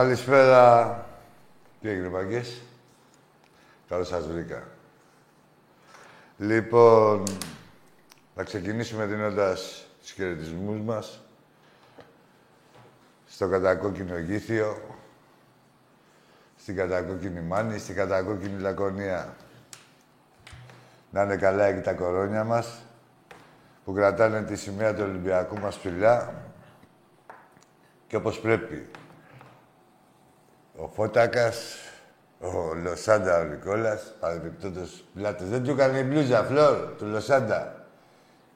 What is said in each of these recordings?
Καλησπέρα. Τι έγινε, Παγκές. Καλώς σας βρήκα. Λοιπόν, θα ξεκινήσουμε δίνοντας τους χαιρετισμούς μας στο κατακόκκινο γήθιο, στην κατακόκκινη Μάνη, στην κατακόκκινη Λακωνία. Να είναι καλά εκεί τα κορώνια μας, που κρατάνε τη σημαία του Ολυμπιακού μας ψηλά και όπως πρέπει. Ο Φώτακας, ο Λοσάντα ο Νικόλας, παρεμπιπτόντως πλάτες. Δεν του έκανε η μπλούζα, φλόρ, του Λοσάντα.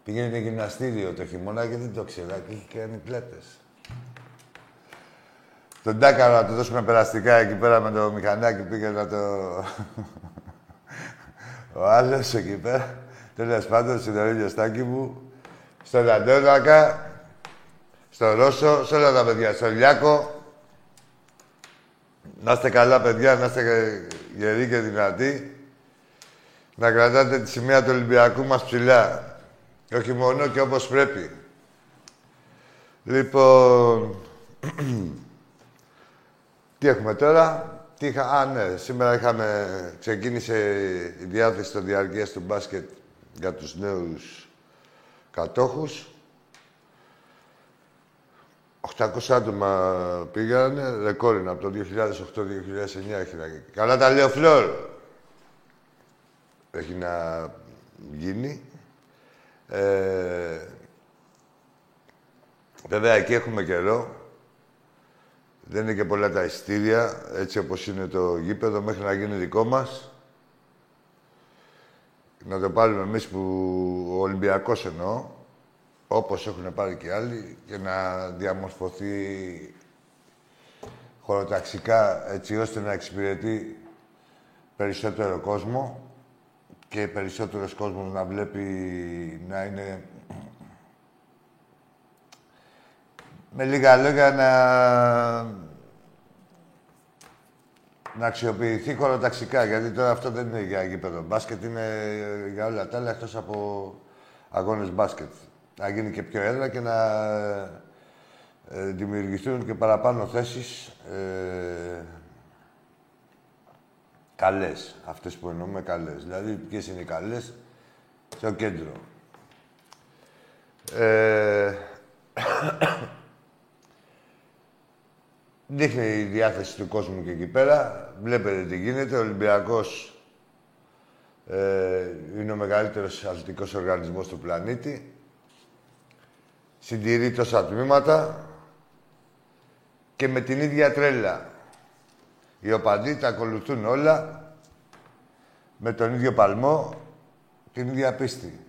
Πήγαινε γυμναστήριο το χειμώνα και δεν το ξέρα και είχε κάνει πλάτες. Τον Τάκαρο να του δώσουμε περαστικά εκεί πέρα με το μηχανάκι πήγε να το... ο άλλος εκεί πέρα. Τέλος πάντων, στην ίδια στάκι μου, στον Αντώνακα, στο Ρώσο, σε όλα τα παιδιά, στον Λιάκο, να είστε καλά, παιδιά, να είστε γεροί και δυνατοί. Να κρατάτε τη σημαία του Ολυμπιακού μας ψηλά. Και όχι μόνο και όπως πρέπει. Λοιπόν... τι έχουμε τώρα; Τι είχα... Α, ναι, σήμερα είχαμε... Ξεκίνησε η διάθεση των διαρκείας του μπάσκετ για τους νέους κατόχους. 800 άτομα πήγανε, ρεκόρ είναι από το 2008-2009 έχει να γίνει. Καλά τα λέω Φλόρ. Έχει να γίνει. Ε, βέβαια, εκεί έχουμε καιρό. Δεν είναι και πολλά τα ειστήρια, έτσι όπως είναι το γήπεδο, μέχρι να γίνει δικό μας. Να το πάρουμε εμείς που ο Ολυμπιακός εννοώ, όπως έχουν πάρει και άλλοι, και να διαμορφωθεί χωροταξικά έτσι ώστε να εξυπηρετεί περισσότερο κόσμο και περισσότερος κόσμος να βλέπει να είναι με λίγα λόγια να, να αξιοποιηθεί χωροταξικά, γιατί τώρα αυτό δεν είναι για γήπεδο μπάσκετ, είναι για όλα τα άλλα, εκτός από αγώνες μπάσκετ. Να γίνει και πιο έδρα και να ε, δημιουργηθούν και παραπάνω θέσεις ε, καλές. Αυτές που εννοούμε καλές. Δηλαδή, ποιες είναι οι καλές, στο κέντρο. Ε, δείχνει η διάθεση του κόσμου και εκεί πέρα. Βλέπετε τι γίνεται. Ο Ολυμπιακός ε, είναι ο μεγαλύτερος αθλητικός οργανισμός του πλανήτη. Συντηρεί τόσα τμήματα και με την ίδια τρέλα. Οι οπαδοί τα ακολουθούν όλα με τον ίδιο παλμό, την ίδια πίστη.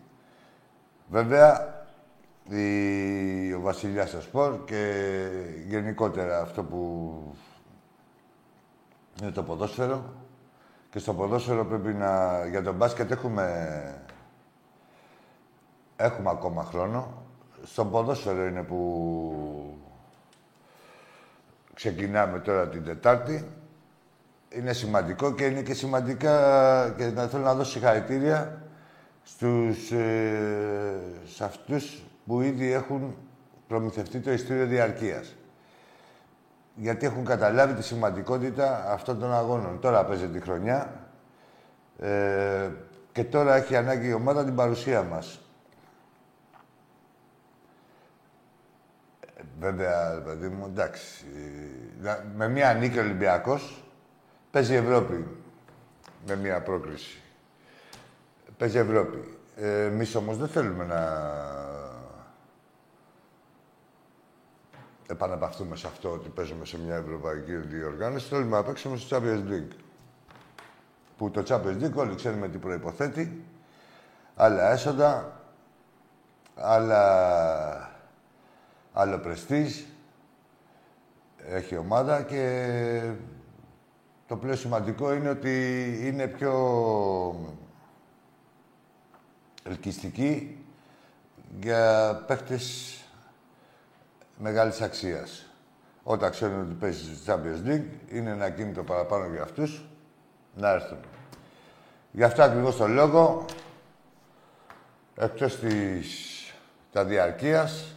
Βέβαια, η, ο Βασιλιάς στο σπορ και γενικότερα αυτό που είναι το ποδόσφαιρο. Και στο ποδόσφαιρο πρέπει να... Για τον μπάσκετ έχουμε... Έχουμε ακόμα χρόνο. Στο ποδόσφαιρο είναι που ξεκινάμε τώρα την Τετάρτη. Είναι σημαντικό και είναι και σημαντικά και να θέλω να δώσω συγχαρητήρια στους, ε, σε αυτούς που ήδη έχουν προμηθευτεί το ιστήριο διαρκείας. Γιατί έχουν καταλάβει τη σημαντικότητα αυτών των αγώνων. Τώρα παίζει τη χρονιά ε, και τώρα έχει ανάγκη η ομάδα την παρουσία μας. Βέβαια, παιδί μου, εντάξει. Με μία νίκη Ολυμπιακός παίζει Ευρώπη. Με μία πρόκληση. Παίζει Ευρώπη. Ε, εμείς όμως δεν θέλουμε να επαναπαυθούμε σε αυτό ότι παίζουμε σε μια ευρωπαϊκή διοργάνωση. Θέλουμε να παίξουμε στο Champions League. Που το Champions League όλοι ξέρουμε τι προϋποθέτει. Άλλα έσοδα, άλλα... άλλο πρεστίζ, έχει ομάδα και το πλέον σημαντικό είναι ότι είναι πιο ελκυστική για παίχτες μεγάλης αξίας. Όταν ξέρουν ότι παίζει στη Champions League, είναι ένα κίνητο παραπάνω για αυτούς να έρθουν. Γι' αυτό ακριβώς το λόγο, εκτός της τα διαρκείας,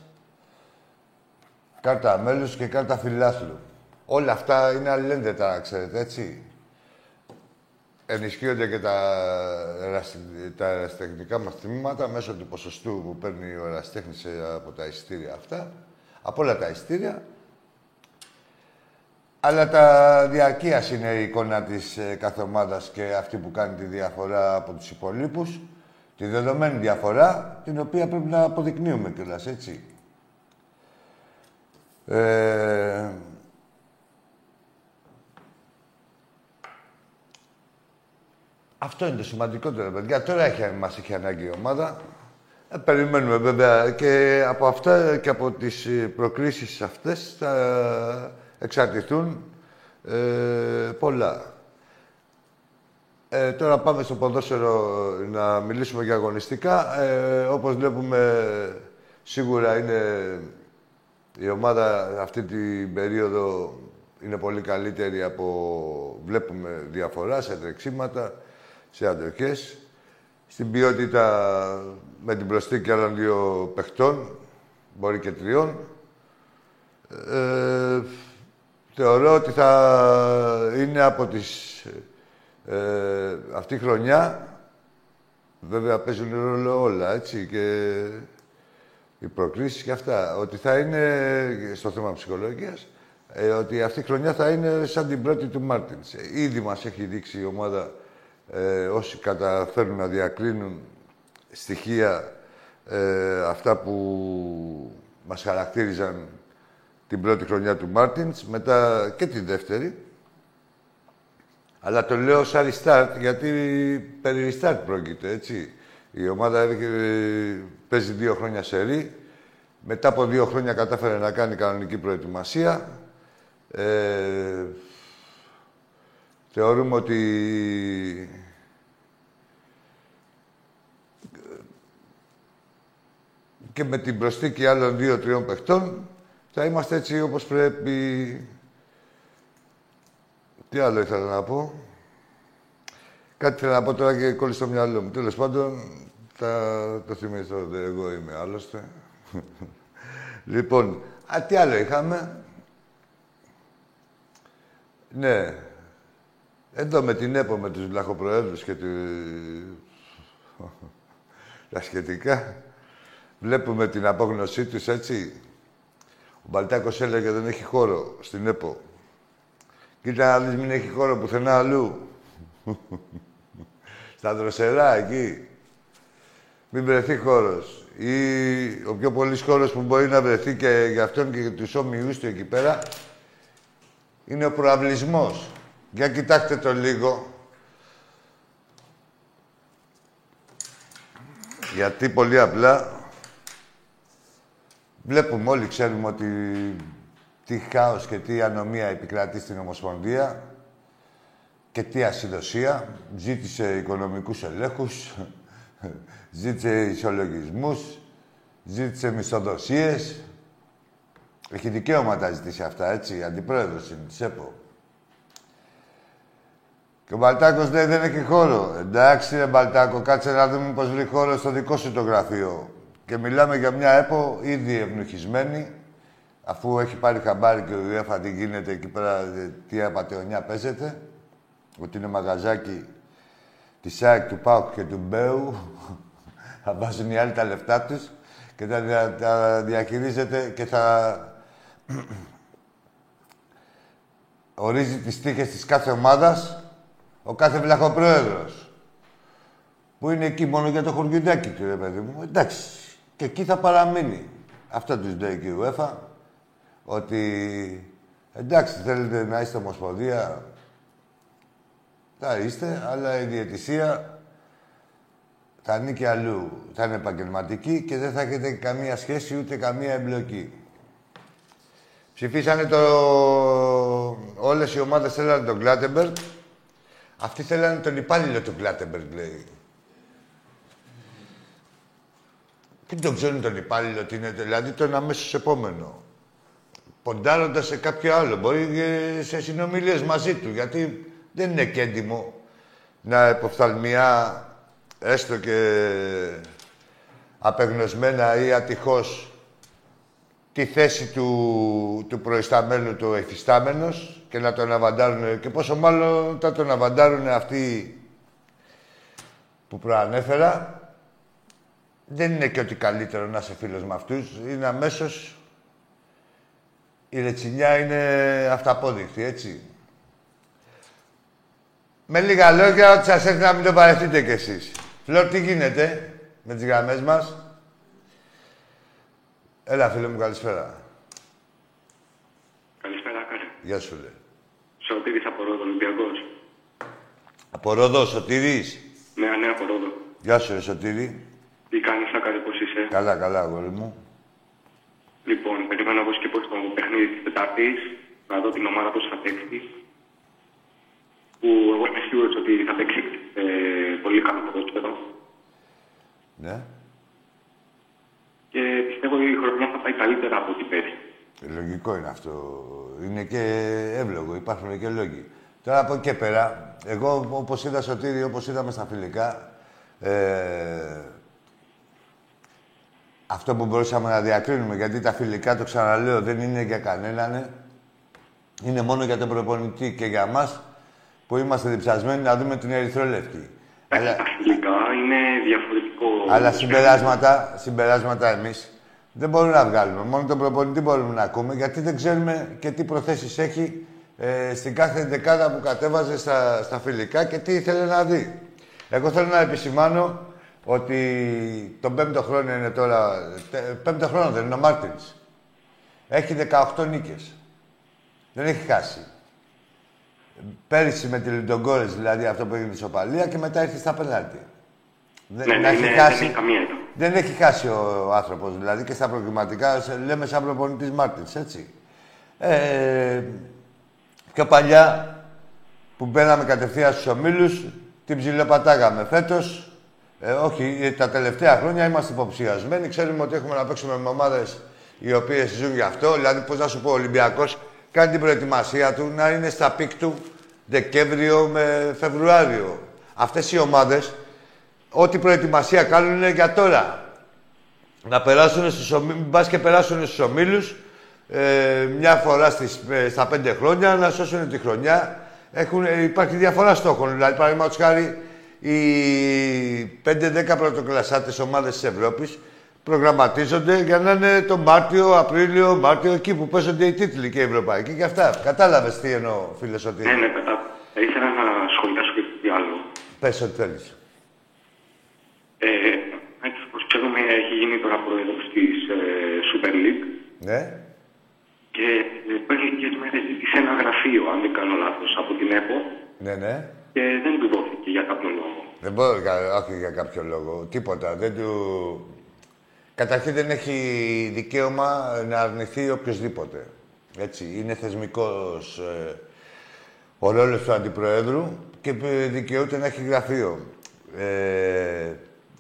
κάρτα μέλους και κάρτα φιλάθλου. Όλα αυτά είναι αλληλένδετα, ξέρετε, έτσι. Ενισχύονται και τα, τα ερασιτεχνικά μας τμήματα μέσω του ποσοστού που παίρνει ο ερασιτέχνης από τα εισιτήρια αυτά από όλα τα ειστήρια. Αλλά τα διαρκείας είναι η εικόνα της ε, κάθε ομάδας και αυτή που κάνει τη διαφορά από τους υπολείπους. Τη δεδομένη διαφορά, την οποία πρέπει να αποδεικνύουμε κιόλας, έτσι. Ε... Αυτό είναι το σημαντικότερο, παιδιά. Τώρα έχει, μας έχει ανάγκη η ομάδα. Ε, περιμένουμε βέβαια και από αυτά και από τις ε, προκρίσεις αυτές θα εξαρτηθούν ε, πολλά. Ε, τώρα πάμε στο ποδόσφαιρο να μιλήσουμε για αγωνιστικά. Ε, όπως βλέπουμε, σίγουρα είναι η ομάδα αυτή την περίοδο είναι πολύ καλύτερη από... Βλέπουμε διαφορά σε τρεξίματα, σε αντοχές. Στην ποιότητα με την προσθήκη άλλων δύο παιχτών, μπορεί και τριών. Ε, θεωρώ ότι θα είναι από τις... Ε, αυτή η χρονιά, βέβαια παίζουν ρόλο όλα, έτσι, και οι προκρίσεις και αυτά, ότι θα είναι, στο θέμα ψυχολογίας, ε, ότι αυτή η χρονιά θα είναι σαν την πρώτη του Μάρτινς. Ήδη μας έχει δείξει η ομάδα ε, όσοι καταφέρουν να διακρίνουν στοιχεία ε, αυτά που μας χαρακτήριζαν την πρώτη χρονιά του Μάρτινς, μετά και την δεύτερη. Αλλά το λέω σαν restart, γιατί περί restart πρόκειται, έτσι. Η ομάδα παίζει δύο χρόνια σε ρί. Μετά από δύο χρόνια κατάφερε να κάνει κανονική προετοιμασία. Ε, θεωρούμε ότι και με την προσθήκη άλλων δύο-τριών παιχτών Θα είμαστε έτσι όπως πρέπει. Τι άλλο ήθελα να πω; Κάτι θέλω να πω τώρα και κόλλησε στο μυαλό μου. Τέλος πάντων, θα το θυμηθώ. Εγώ είμαι άλλωστε. λοιπόν, α, τι άλλο είχαμε; Ναι. Εδώ με την ΕΠΟ, με τους βλαχοπροέδρους και του... τα σχετικά. Βλέπουμε την απόγνωσή τους, έτσι. Ο Μπαλτάκος έλεγε δεν έχει χώρο στην ΕΠΟ. Κοίτα να δεις μην έχει χώρο πουθενά αλλού. Στα δροσερά εκεί. Μην βρεθεί χώρος. Ή ο πιο πολύς χώρος που μπορεί να βρεθεί και για αυτόν και για τους όμοιους του εκεί πέρα είναι ο προαυλισμός. Για κοιτάξτε το λίγο. Γιατί πολύ απλά βλέπουμε όλοι, ξέρουμε ότι τι χάος και τι ανομία επικρατεί στην Ομοσπονδία και τι ασυδοσία. Ζήτησε οικονομικούς ελέγχους, ζήτησε ισολογισμούς, ζήτησε μισθοδοσίες. Έχει δικαίωμα τα ζητήσει αυτά, έτσι. Αντιπρόεδρος είναι της ΕΠΟ. Και ο Μπαλτάκος λέει δεν έχει χώρο. Εντάξει, ρε Μπαλτάκο, κάτσε να δούμε πώς βρει χώρο στο δικό σου το γραφείο. Και μιλάμε για μια ΕΠΟ ήδη ευνοχισμένη, αφού έχει πάρει χαμπάρι και ο UEFA τι γίνεται εκεί πέρα, τι απαταιωνιά παίζεται. Ότι είναι μαγαζάκι της ΣΑΕΚ, του ΠΑΟΚ και του Μπέου. Θα βάζουν οι άλλοι τα λεφτά τους και θα τα διαχειρίζεται και θα ορίζει τις τύχες της κάθε ομάδας ο κάθε βλαχοπρόεδρος. Που είναι εκεί μόνο για το χωριουδάκι του, ρε παιδί μου. Εντάξει. Και εκεί θα παραμείνει. Αυτό τους λέει και η UEFA. Ότι εντάξει, θέλετε να είστε ομοσπονδία, θα είστε, αλλά η διαιτησία θα ανήκει αλλού. Θα είναι επαγγελματική και δεν θα έχετε καμία σχέση ούτε καμία εμπλοκή. Ψηφίσανε το... Όλες οι ομάδες θέλανε τον Κλάτεμπεργκ αυτοί θέλανε τον υπάλληλο του Κλάτεμπεργκ, λέει. Δεν τον ξέρουν τον υπάλληλο τι είναι, δηλαδή τον αμέσως επόμενο. Ποντάροντας σε κάποιο άλλο. Μπορεί και σε συνομιλίες μαζί του. Γιατί δεν είναι και έντιμο να υποφθαλμιά έστω και απεγνωσμένα ή ατυχώς τη θέση του, του προϊσταμένου του εφιστάμενος και να τον αβαντάρουν και πόσο μάλλον θα τον αβαντάρουν αυτοί που προανέφερα δεν είναι και ότι καλύτερο να είσαι φίλος με αυτούς. Είναι αμέσως... Η ρετσινιά είναι αυταπόδεικτη, έτσι. Με λίγα λόγια, ότι σας έρθει να μην το παρεχτείτε κι εσείς. Φλόρ, τι γίνεται με τις γραμμές μας; Έλα, φίλε μου, καλησπέρα. Καλησπέρα, Κάρε. Γεια σου, λέει. Σωτήρης από Ρόδο, Ολυμπιακός. Από Ρόδο, Σωτήρης; Ναι, ναι, από Ρόδο. Γεια σου, ρε Σωτήρη. Τι κάνεις, Άκαρη, πώς είσαι; Καλά, καλά, αγόρι μου. Λοιπόν, περιμένω εγώ και πώς το παιχνίδι της Τετάρτης, να δω την ομάδα πώς θα παίξεις. Που εγώ είμαι σίγουρος ότι θα παίξει ε, πολύ καλό ποδόσφαιρο. Ναι. Και πιστεύω ότι η χρονιά θα πάει καλύτερα από ό,τι πέρυσι. Ε, Λογικό είναι αυτό. Είναι και εύλογο. Υπάρχουν και λόγοι. Τώρα από εκεί και πέρα, εγώ όπως είδα Σωτήρη, όπως είδαμε στα φιλικά, ε, αυτό που μπορούσαμε να διακρίνουμε, γιατί τα φιλικά, το ξαναλέω, δεν είναι για κανέναν, ε. είναι μόνο για τον προπονητή και για μας που είμαστε διψασμένοι να δούμε την ερυθρόλευκη. Αλλά... Τα φιλικά είναι διαφορετικό. Αλλά συμπεράσματα, συμπεράσματα εμείς δεν μπορούμε να βγάλουμε. Μόνο τον προπονητή μπορούμε να ακούμε, γιατί δεν ξέρουμε και τι προθέσεις έχει ε, στην κάθε δεκάδα που κατέβαζε στα, στα φιλικά και τι ήθελε να δει. Εγώ θέλω να επισημάνω ότι τον πέμπτο χρόνο είναι τώρα... Πέμπτο χρόνο δεν είναι ο Μάρτινς. Έχει 18 νίκες. Δεν έχει χάσει. Πέρυσι με τη Λιντογκόρες, δηλαδή αυτό που έγινε στην Σοπαλία και μετά ήρθε στα πενάλτη. Ναι, δεν, ναι, έχει ναι, χάσει, δεν, καμία δεν έχει χάσει ο άνθρωπος, δηλαδή και στα προκριματικά, λέμε σαν προπονητής Μάρτινς, έτσι. Ε, πιο παλιά, που μπαίναμε κατευθείαν στους ομίλους, την ψιλοπατάγαμε. Φέτος, ε, όχι, τα τελευταία χρόνια είμαστε υποψιασμένοι. Ξέρουμε ότι έχουμε να παίξουμε με ομάδες οι οποίες ζουν γι' αυτό. Δηλαδή, πώς να σου πω, ο Ολυμπιακός κάνει την προετοιμασία του να είναι στα peak του Δεκέμβριο με Φεβρουάριο. Αυτές οι ομάδες, ό,τι προετοιμασία κάνουν είναι για τώρα. Να περάσουν στους ομίλους, μπας και περάσουν στους ομίλους, ε, μια φορά στις, ε, στα πέντε χρόνια, να σώσουν τη χρονιά. Έχουν, ε, υπάρχει διαφορά στόχων. Δηλαδή, παραδείγματος χάρη, οι 5-10 πρωτοκλασσάτες ομάδες της Ευρώπης προγραμματίζονται για να είναι το Μάρτιο, Απρίλιο, Μάρτιο, εκεί που παίζονται οι τίτλοι και οι Ευρωπαϊκοί και αυτά. Κατάλαβες τι εννοώ, φίλες Σωτήρη. Ναι, ναι, κατά. Ήθελα να σχολιάσω και κάτι άλλο. Πες ό,τι θέλεις. Ε, όπως ξέρουμε, έχει γίνει τώρα πρόεδρος της ε, Super League Ναι. και ε, πριν λίγες μέρες ζήτησε ένα γραφείο, αν δεν κάνω λάθος, από την ΕΠΟ Ναι, ναι. και δεν του δόθηκε για κάποιο λόγο. Δεν μπορώ, κα- όχι για κάποιο λόγο. Τίποτα. Δεν του... Καταρχήν δεν έχει δικαίωμα να αρνηθεί οποιοδήποτε. Έτσι. Είναι θεσμικός ε, ο ρόλος του Αντιπροέδρου και ε, δικαιούται να έχει γραφείο. Ε,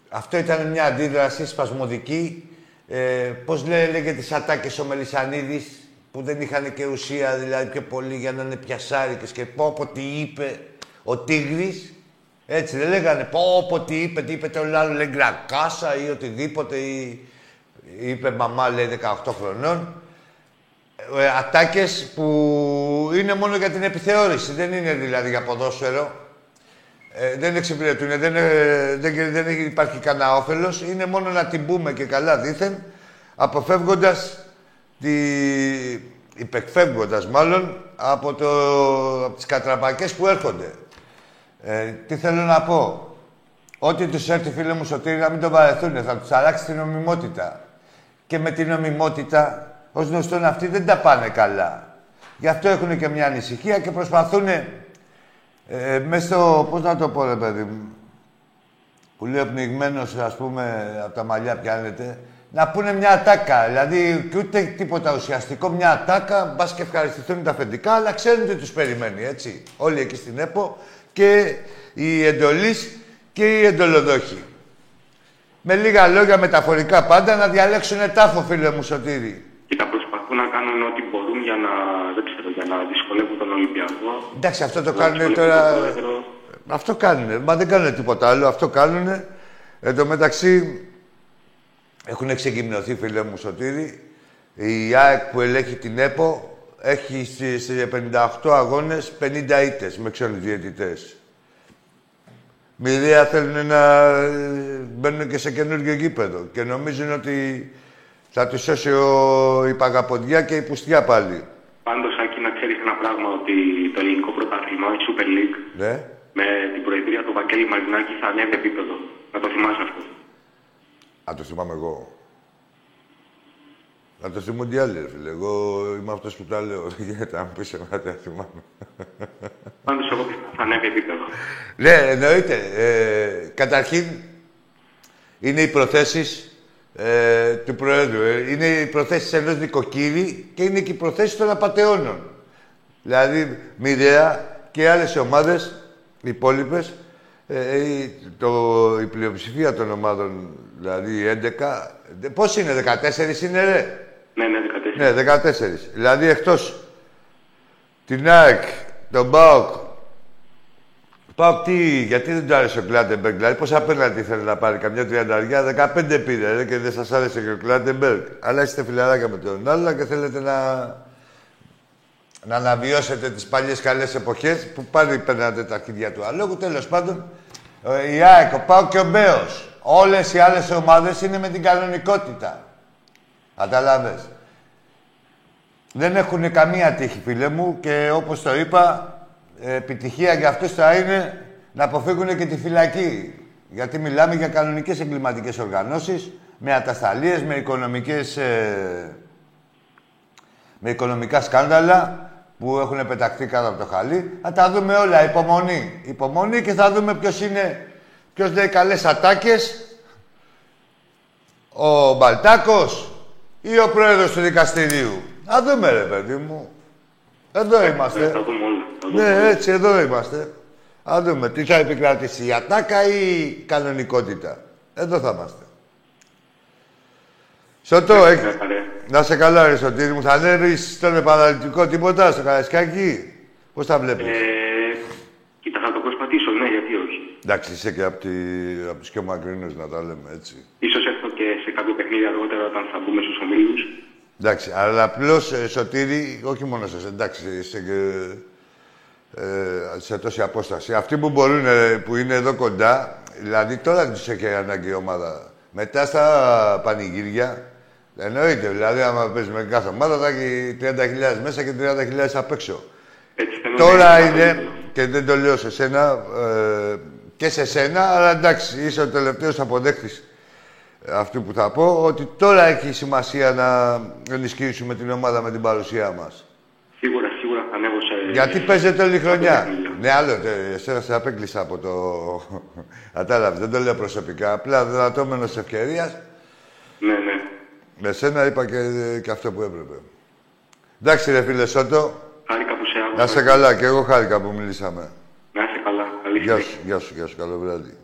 αυτό ήταν μια αντίδραση σπασμωδική. Ε, πώς λέει, λέγε τις ατάκες ο Μελισανίδης που δεν είχαν και ουσία, δηλαδή πιο πολύ για να είναι πιασάρικες και πω πω τι είπε ο Τίγρης. Έτσι δεν λέγανε πω πω τι είπε, τι είπε το άλλο, λέει γκρακάσα ή οτιδήποτε ή είπε μαμά λέει 18 χρονών. Ε, ατάκες που είναι μόνο για την επιθεώρηση, δεν είναι δηλαδή για ποδόσφαιρο. Ε, δεν εξυπηρετούν, δεν, ε, δεν, δεν υπάρχει κανένα όφελος. Είναι μόνο να την πούμε και καλά δήθεν, αποφεύγοντας, τη, υπεκφεύγοντας μάλλον, από, το, από τις κατραπακές που έρχονται. Ε, τι θέλω να πω; Ό,τι τους έρθει, φίλε μου, Σωτήρη, να μην το βαρεθούν. Θα τους αλλάξει την νομιμότητα. Και με την νομιμότητα, ως γνωστόν, αυτοί δεν τα πάνε καλά. Γι' αυτό έχουν και μια ανησυχία και προσπαθούν ε, μέσα στο... Πώς να το πω, ρε παιδί μου. Που λέει ο πνιγμένος, ας πούμε, από τα μαλλιά πιάνεται. Να πούνε μια ατάκα. Δηλαδή, και ούτε τίποτα ουσιαστικό. Μια ατάκα, μπας και ευχαριστηθούν τα αφεντικά, αλλά ξέρουν τι τους περιμένει, έτσι. Όλοι εκεί στην ΕΠΟ και οι εντολείς και οι εντολοδόχοι. Με λίγα λόγια μεταφορικά πάντα να διαλέξουν τάφο, φίλε μου Σωτήρη. Κοίτα, προσπαθούν να κάνουν ό,τι μπορούν για να, δεν ξέρω, για να δυσκολεύουν τον Ολυμπιακό. Εντάξει, αυτό το να κάνουν δυσκολεύουν τώρα... τον πρόεδρο. Αυτό κάνουνε. Μα δεν κάνουν τίποτα άλλο. Αυτό κάνουνε. Εν τω μεταξύ, έχουν ξεκυμνωθεί, φίλε μου Σωτήρη. Η ΑΕΚ που ελέγχει την ΕΠΟ έχει στις 58 αγώνες 50 ήττες με ξένους διαιτητές. Μοιραία θέλουν να ε, μπαίνουν και σε καινούργιο γήπεδο και νομίζουν ότι θα τους σώσει ο... η παγαποντιά και η πουστιά πάλι. Πάντως, Άκη, να ξέρεις ένα πράγμα, ότι το ελληνικό πρωτάθλημα, η Super League, Ναι. με την προεδρία του Βαγγέλη Μαρινάκη θα ανέβει επίπεδο. Να το θυμάσαι αυτό. Αν το θυμάμαι εγώ. Να το θυμούνται οι άλλοι, ρε φίλε. Εγώ είμαι αυτός που τα λέω. Γιατί αν πεις εμένα δεν θυμάμαι. Πάντως, εγώ πιστεύω θα ανέβει επίπεδο. ναι, εννοείται. Ε, καταρχήν, είναι οι προθέσεις ε, του Προέδρου. Ε, είναι οι προθέσεις ενός νοικοκύρη και είναι και οι προθέσεις των απαταιώνων. Δηλαδή, μοιραία και άλλες ομάδες, οι υπόλοιπες, ε, η- το, η πλειοψηφία των ομάδων, δηλαδή οι 11, δε- πώς είναι, 14 είναι ρε; Ναι, ναι, 14. Ναι, 14. Δηλαδή εκτός την ΑΕΚ, τον ΠΑΟΚ. ΠΑΟΚ τι, γιατί δεν του άρεσε ο Κλάτεμπεργκ, δηλαδή πόσα πέναλτι ήθελε να πάρει, καμιά τριανταριά, 15 πήρε ρε, και δεν σας άρεσε και ο Κλάτεμπεργκ. Αλλά είστε φιλαράκια με τον άλλο και θέλετε να, να αναβιώσετε τις παλιές καλές εποχές που πάλι παίρνατε τα αρχίδια του αλόγου. Τέλος πάντων, ε, η ΑΕΚ, ο ΠΑΟΚ και ο Μπέος. Όλες οι άλλες ομάδες είναι με την κανονικότητα. Καταλάβες. Δεν έχουν καμία τύχη, φίλε μου, και όπως το είπα, ε, επιτυχία για αυτούς θα είναι να αποφύγουν και τη φυλακή. Γιατί μιλάμε για κανονικές εγκληματικές οργανώσεις, με ατασταλίες, με οικονομικές... ε, με οικονομικά σκάνδαλα που έχουν πεταχτεί κάτω από το χαλί. Θα τα δούμε όλα. Υπομονή. Υπομονή και θα δούμε ποιος είναι... Ποιος λέει καλές ατάκες. Ο Μπαλτάκος ή ο πρόεδρος του δικαστηρίου. Θα δούμε ρε παιδί μου. Εδώ Ναι, είμαστε. θα δούμε όλα. Θα δούμε Ναι, όλα. έτσι, εδώ είμαστε. Θα δούμε τι θα επικρατήσει, η ατάκα ή η κανονικότητα. Εδώ θα είμαστε. Σωτό, Ναι, έχει... ναι, ναι. να σε καλά ρε Σωτήρη μου. Θα ανέβεις στον επαναληπτικό τίποτα, στο Καραϊσκάκι. Πώς τα βλέπεις; Ε, κοίτα, θα το προσπαθήσω, ναι, γιατί όχι. Εντάξει, είσαι και από, τη... από τους πιο μακρινούς, να τα λέμε έτσι. Ίσως έρθω και σε κάποιο παιχνίδι αργότερα όταν θα μπούμε στους ομίλους. Εντάξει, αλλά απλώς ε, Σωτήρη, όχι μόνο σας, εντάξει, είσαι και, ε, σε τόση απόσταση. Αυτοί που μπορούν, ε, που είναι εδώ κοντά, δηλαδή τώρα τους έχει ανάγκη η ομάδα. Μετά στα πανηγύρια, εννοείται, δηλαδή άμα παίζεις με κάθε ομάδα θα έχει 30.000 μέσα και 30.000 απ' έξω. Έτσι θέλω Τώρα να είναι, και δεν το λέω σε σένα, ε, και σε σένα, αλλά εντάξει, είσαι ο τελευταίος αποδέκτης αυτού που θα πω, ότι τώρα έχει σημασία να ενισχύσουμε την ομάδα με την παρουσία μας. Σίγουρα, σίγουρα θα ανέβω σε... Γιατί παίζετε όλη χρονιά. παιχνίδια. Ναι, άλλο, τε- εσένα σε απέκλεισα από το... Κατάλαβες, δεν το λέω προσωπικά. Απλά δρατώμενος ευκαιρίας, Ναι, ναι. με σένα είπα και, και αυτό που έπρεπε. Εντάξει ρε φίλε Σότο, Χάρηκα που σε άκουσα. να είσαι καλά και εγώ χάρηκα που μιλήσαμε. Να είσαι καλά. Καλή Γεια συνέχεια. σου, γεια σου, γεια σου, καλό βράδυ.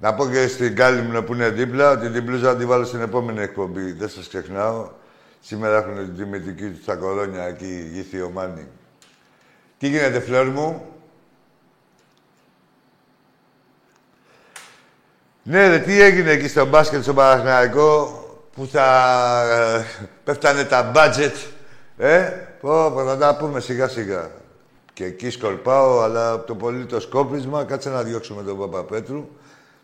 Να πω και στην Κάλυμνο που είναι δίπλα ότι την πλούζα θα την βάλω στην επόμενη εκπομπή. Δεν σας ξεχνάω. Σήμερα έχουν την τιμητική του στα κορώνια εκεί, γη Θειομάνη. Τι γίνεται, φλόρ μου; Ναι, ρε, τι έγινε εκεί στο μπάσκετ στο Παναθηναϊκό που θα ε, πέφτανε τα budget. Ε, πω, πω, θα τα πούμε σιγά σιγά. Και εκεί σκορπάω, αλλά από το πολύ το σκόπισμα, κάτσε να διώξουμε τον Παπαπέτρου.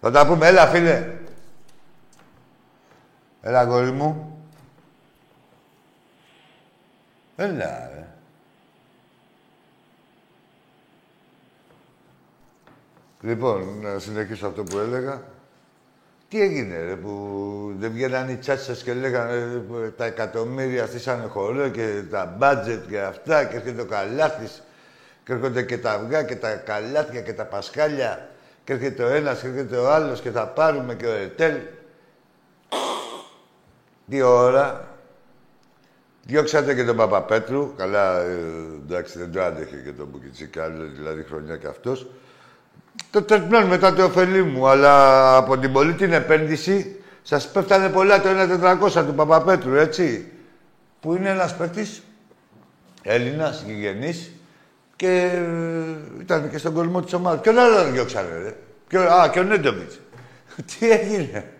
Θα τα πούμε, έλα φίλε. Έλα, αγόρι μου. Έλα, ρε. Λοιπόν, να συνεχίσω αυτό που έλεγα. Τι έγινε, ρε, που δεν βγαίνανε οι τσάτσες και λέγανε ε, τα εκατομμύρια στήσανε χορό και τα μπάτζετ και αυτά και έρχεται ο καλάθης και έρχονται και τα αυγά και τα καλάθια και τα πασκάλια και έρχεται ο ένας και έρχεται ο άλλος και θα πάρουμε και ο Ετέλ. Τι ώρα. Διώξατε και τον Παπαπέτρου. Καλά, ε, εντάξει, δεν το άντεχε και τον Μπουκιτσικά, δηλαδή χρονιά κι αυτός. Το τερπνών μετά το ωφελή μου, αλλά από την πολύ την επένδυση σας πέφτανε πολλά το 1.400 του Παπαπέτρου, έτσι. Που είναι ένας παίκτης, Έλληνας, γηγενής, και ε, ήταν και στον κορμό της ομάδας. Ποιον άλλο τον διώξανε, ρε. Ποιο, α, και ο Νέντοβιτς. Τι έγινε;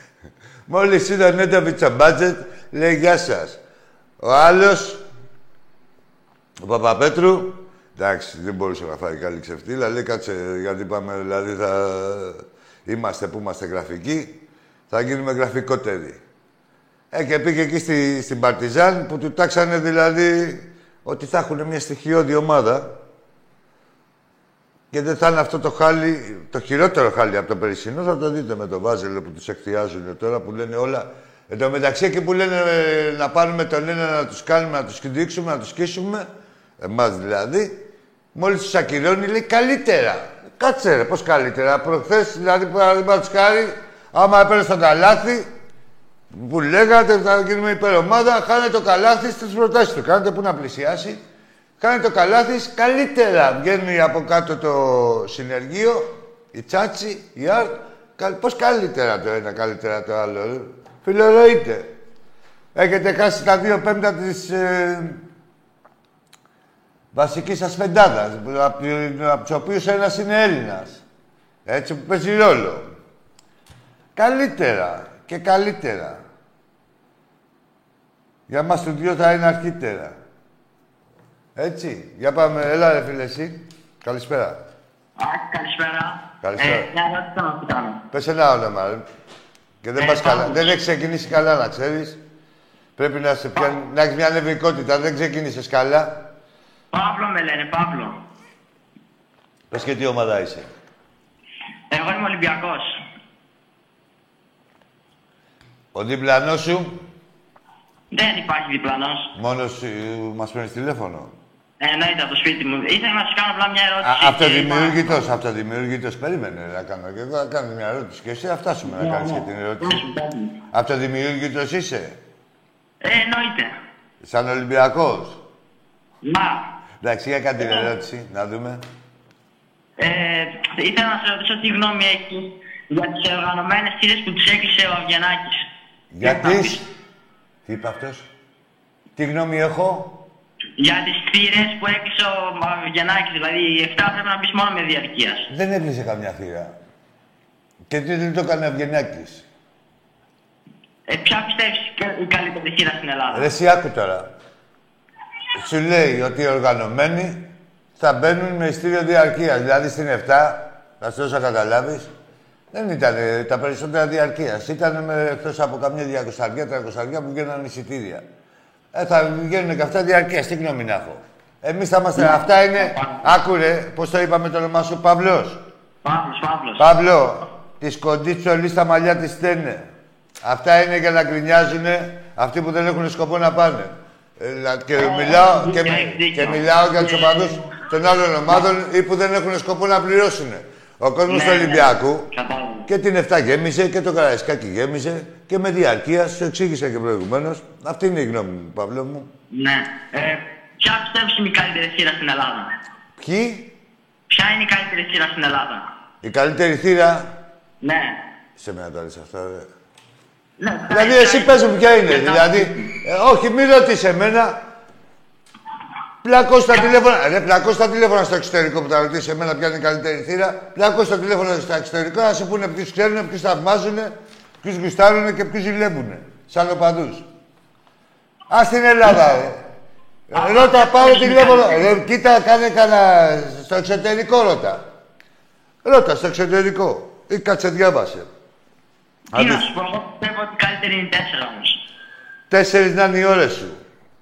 Μόλις είδε ο Νέντοβιτς στο μπάτζετ, λέει γεια σας. Ο άλλος, ο Παπαπέτρου, εντάξει, δεν μπορούσε να φάει καλή ξεφτύλα. Λέει, κάτσε, γιατί πάμε, δηλαδή θα είμαστε που είμαστε γραφικοί, θα γίνουμε γραφικότεροι. Ε, και πήγε εκεί στη, στην Παρτιζάν που του τάξανε δηλαδή ότι θα έχουν μια στοιχειώδη ομάδα και δεν θα είναι αυτό το χάλι, το χειρότερο χάλι από το περσινό. Θα το δείτε με το Βάζελο που τους εκθιάζουν τώρα, που λένε όλα. Εν τω μεταξύ εκεί που λένε ε, να πάρουμε τον ένα να τους κάνουμε, να τους δείξουμε, να τους σκίσουμε, εμάς δηλαδή, μόλις τους ακυρώνει λέει καλύτερα. Κάτσε ρε, πώς καλύτερα. Προχθές δηλαδή παραδείγματος χάρη, άμα έπαιρνε στο καλάθι, που λέγατε θα γίνουμε υπερομάδα, χάνε το καλάθι στις προτάσεις του. Κάνετε που να πλησιάσει. Κάνει το καλάθι καλύτερα. Βγαίνει από κάτω το συνεργείο, η τσάτσι, η αρτ. Κα- Πώς καλύτερα το ένα, καλύτερα το άλλο. ρε. Φιλορωείτε. Έχετε χάσει τα δύο πέμπτα της ε, βασικής σας πεντάδας, που- από, την- από τους οποίους ένας είναι Έλληνας. Έτσι που παίζει ρόλο. Καλύτερα και καλύτερα. Για μας τους δυο θα είναι αρχίτερα. Έτσι. Για πάμε. Έλα ρε φίλε εσύ. Καλησπέρα. Α, καλησπέρα. Καλησπέρα. Ε, μια ερώτηση θέλω να σου κάνω. Πες ένα όνομα, ρε. Και δεν Ε, πας καλά. Παύλος. Δεν έχει ξεκινήσει καλά, να ξέρεις. Πρέπει να, σε πιάνει, να έχεις μια νευρικότητα. Δεν ξεκίνησες καλά. Παύλο με λένε, Παύλο. Πες και τι ομάδα είσαι. Εγώ είμαι Ολυμπιακός. Ο διπλανός σου, Δεν υπάρχει διπλανός. μόνος ε, μας παίρνεις τηλέφωνο; Ε, εννοείται από το σπίτι μου. Ήθελα να σου κάνω απλά μια Α, ερώτηση. και αυτοδημιούργητος, αυτοδημιούργητος. Περίμενε να κάνω και εγώ να κάνω μια ερώτηση. Και εσύ θα φτάσουμε να Ναι, κάνεις ναι. και την είπα- ερώτηση. Πες μου, πες μου. Αυτοδημιούργητος είσαι; Ε, εννοείται. Σαν Ολυμπιακός; Μα, Εντάξει, για κάνει την ερώτηση, να δούμε. ε, ήθελα να σε ρωτήσω τι γνώμη έχει για τις οργανωμένες θύρες που τους έκλεισε ο Αβγενάκης. Γιατί. θα πεις; Τι είπε αυτός; Τι γνώμη έχω; Για τις θύρες που έκλεισε ο α, Γιαννάκης, δηλαδή οι 7 πρέπει να μπεις μόνο με διαρκείας. Δεν έκλεισε καμιά θύρα. Και τι δεν το έκανε ο Ευγενιάκης. Ε, ποια πιστεύεις κα- η καλύτερη θύρα στην Ελλάδα; Ρε εσύ άκου τώρα. Σου λέει ότι οι οργανωμένοι θα μπαίνουν με ειστήριο διαρκείας. Δηλαδή στην 7, θα σου δώσω να καταλάβεις, δεν ήταν ε, τα περισσότερα διαρκείας. Ήταν εκτός από καμιά 200-300 που βγαίνουν εισιτήρια. Ε, θα βγαίνουν και αυτά διαρκείας. Τι γνώμη να έχω. Εμείς θα είμαστε. Αυτά είναι. Άκουρε, πώς το είπαμε το όνομά σου, Παυλό. Παύλος, Παύλος. Παύλο, τη κοντή ψωλή στα μαλλιά τη στέλνε. Αυτά είναι για να γκρινιάζουν αυτοί που δεν έχουν σκοπό να πάνε. Ε, δηλαδή, και, μιλάω, και, μι- και μιλάω για τους οπαδούς των άλλων ομάδων ή που δεν έχουν σκοπό να πληρώσουν. Ο κόσμος Ναι, του ναι. Ολυμπιακού Κατάλαβα. και την 7 γέμισε και το Καραϊσκάκι γέμισε και με διαρκεία, σου εξήγησα και προηγουμένως. Αυτή είναι η γνώμη μου, Παύλο μου. Ναι. Ε, ποια πιστεύεις είναι η καλύτερη θύρα στην Ελλάδα; Ποιοι, Ποια είναι η καλύτερη θύρα στην Ελλάδα; η καλύτερη θύρα; Ναι. Σε μένα το άρεσε αυτό, ρε. ναι Δηλαδή, εσύ πες μου ποια είναι. Δηλαδή, ε, όχι, μην ρωτήσεις εμένα. Πλακώ τα τηλέφωνα. Ρε, πλακώ τα τηλέφωνα στο εξωτερικό που τα ρωτήσεις εμένα ποια είναι η καλύτερη θύρα. Πλακώ τα τηλέφωνα στο εξωτερικό να σου πούνε ποιους ξέρουν, ποιους θαυμάζουν, ποιους γουστάρουν και ποιους ζηλεύουν. Σαν οπαδούς. Α στην Ελλάδα, ρε. Ε, Ρώτα, πάρε τηλέφωνο. Ρε, κοίτα, κάνε κανένα. Στο εξωτερικό ρώτα. Ρώτα, στο εξωτερικό. Ή κάτσε, διάβασε. Τι να σου πω, εγώ πιστεύω ότι καλύτερη είναι η τέσσερα όμως. Τέσσερις να είναι οι ώρες σου.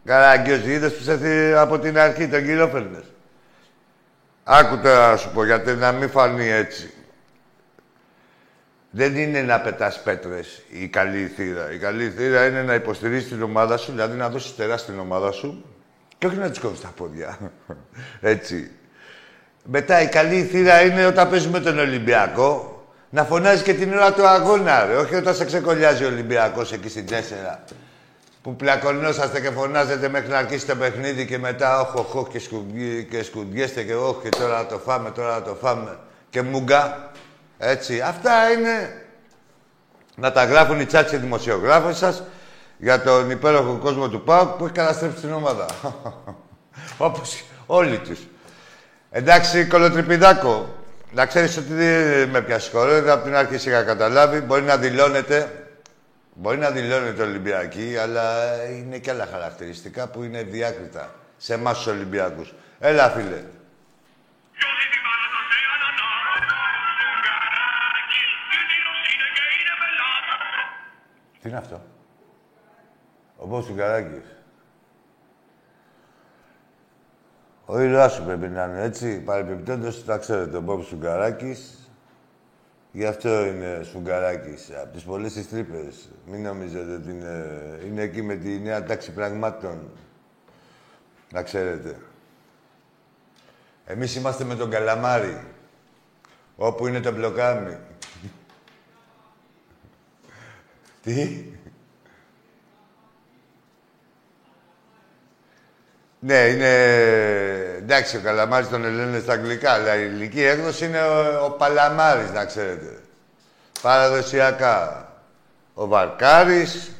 Καράγκιος, είδες που σε θυ- από την αρχή τον κύριο φέρνες. Άκου τώρα να σου πω, γιατί να μην φανεί έτσι. Δεν είναι να πετάς πέτρες η καλή θύρα. Η καλή θύρα είναι να υποστηρίζεις την ομάδα σου, δηλαδή να δώσεις τεράστια στην ομάδα σου και όχι να της κόβεις τα πόδια. έτσι. Μετά η καλή θύρα είναι όταν παίζουμε τον Ολυμπιακό να φωνάζεις και την ώρα του αγώνα, ρε. Όχι όταν σε ξεκολλιάζει ο Ολυμπιακός εκεί στην 4 που πλακωνόσαστε και φωνάζετε μέχρι να αρχίσει το παιχνίδι και μετά όχ, όχ, όχ και, σκουμπι, και σκουντιέστε και όχ και τώρα να το φάμε, τώρα να το φάμε και μουγκα. Έτσι. Αυτά είναι να τα γράφουν οι τσάτσι δημοσιογράφοι σας για τον υπέροχο κόσμο του ΠΑΟΚ που έχει καταστρέψει την ομάδα. Όπως όλοι τους. Εντάξει, κολοτριπιδάκο, να ξέρεις ότι δεν με πιάσει χώρο, από την αρχή είχα καταλάβει. Μπορεί να δηλώνετε Μπορεί να δηλώνεται Ολυμπιακή, αλλά είναι και άλλα χαρακτηριστικά που είναι διάκριτα σε εμά του Ολυμπιακού. Έλα, φίλε. Τι είναι αυτό. Ο Μπος Σουγκαράκης. Ο ήρωάς σου πρέπει να είναι, έτσι. Παρεμπιπτόντως, τα ξέρετε, ο Μπόμπ Σουγκαράκης Γι' αυτό είναι Σουγκαράκης. Από τις πολλές τις τρύπες. Μην νομίζετε ότι είναι... Είναι εκεί με τη νέα τάξη πραγμάτων. Να ξέρετε. Εμείς είμαστε με τον Καλαμάρι. Όπου είναι το μπλοκάμι. Τι; Ναι, είναι... Εντάξει, ο Καλαμάρης τον λένε στα αγγλικά, αλλά η ηλική έκδοση είναι ο, ο Παλαμάρης, να ξέρετε. Παραδοσιακά. Ο Βαρκάρης.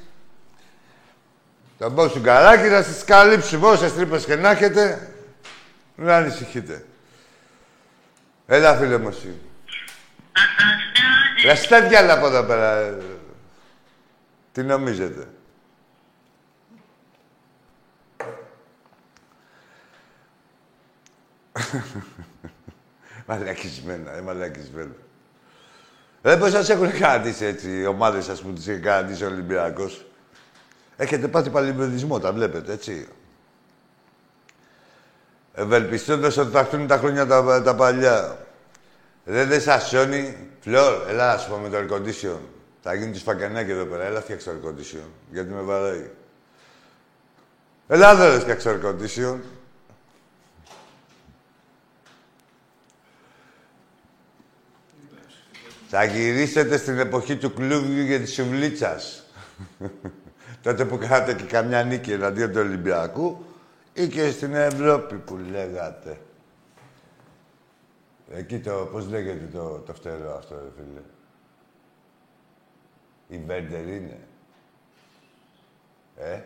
Τον πω σου καράκι να σας καλύψουμε όσες τρύπες και να έχετε. Μην ανησυχείτε. Έλα, φίλε μου, εσύ. Λαστά διάλα από εδώ πέρα. Τι νομίζετε. Μαλακισμένα, ε, μαλακισμένα. Ε, πώς σας έχουν κρατήσει έτσι οι ομάδες σας που τις έχει κρατήσει ο Ολυμπιακός; Έχετε πάθει παλιμπεδισμό, τα βλέπετε, έτσι. Ευελπιστώντας ότι θα έρθουν τα χρόνια τα, τα παλιά. Δεν δεν σας σώνει. Φλόρ, έλα, να σου πω με το air condition. Θα γίνει τη σφακιανάκι εδώ πέρα. Έλα, φτιάξε το air condition. Γιατί με βαράει. Έλα, δεν φτιάξε το air condition. Θα γυρίσετε στην εποχή του κλούβιου και της σουβλίτσας. Τότε που κάνατε και καμιά νίκη εναντίον του Ολυμπιακού ή και στην Ευρώπη που λέγατε. Εκεί το, πώς λέγεται το, το φτερό αυτό, ρε φίλε; Η Βέντερ είναι. Ε;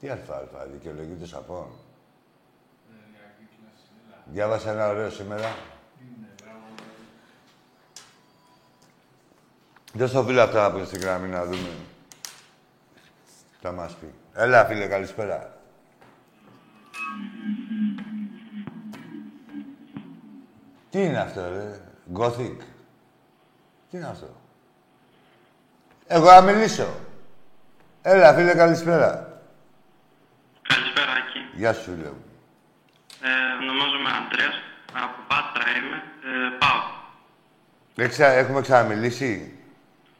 Τι αλφα-αλφα, δικαιολογεί το σαπών. Διάβασα ένα ωραίο σήμερα. Δεν στο φίλο αυτό να πούμε στην γραμμή να δούμε. Θα μας πει. Έλα, φίλε, καλησπέρα. Τι είναι αυτό, ρε; Gothic. Τι είναι αυτό; Εγώ να μιλήσω. Έλα, φίλε, καλησπέρα. Καλησπέρα, Άκη. Γεια σου, φίλε μου. Ε, ονομάζομαι Αντρέας. Από Πάτρα είμαι. Ε, πάω. Εξα... Έχουμε ξαναμιλήσει;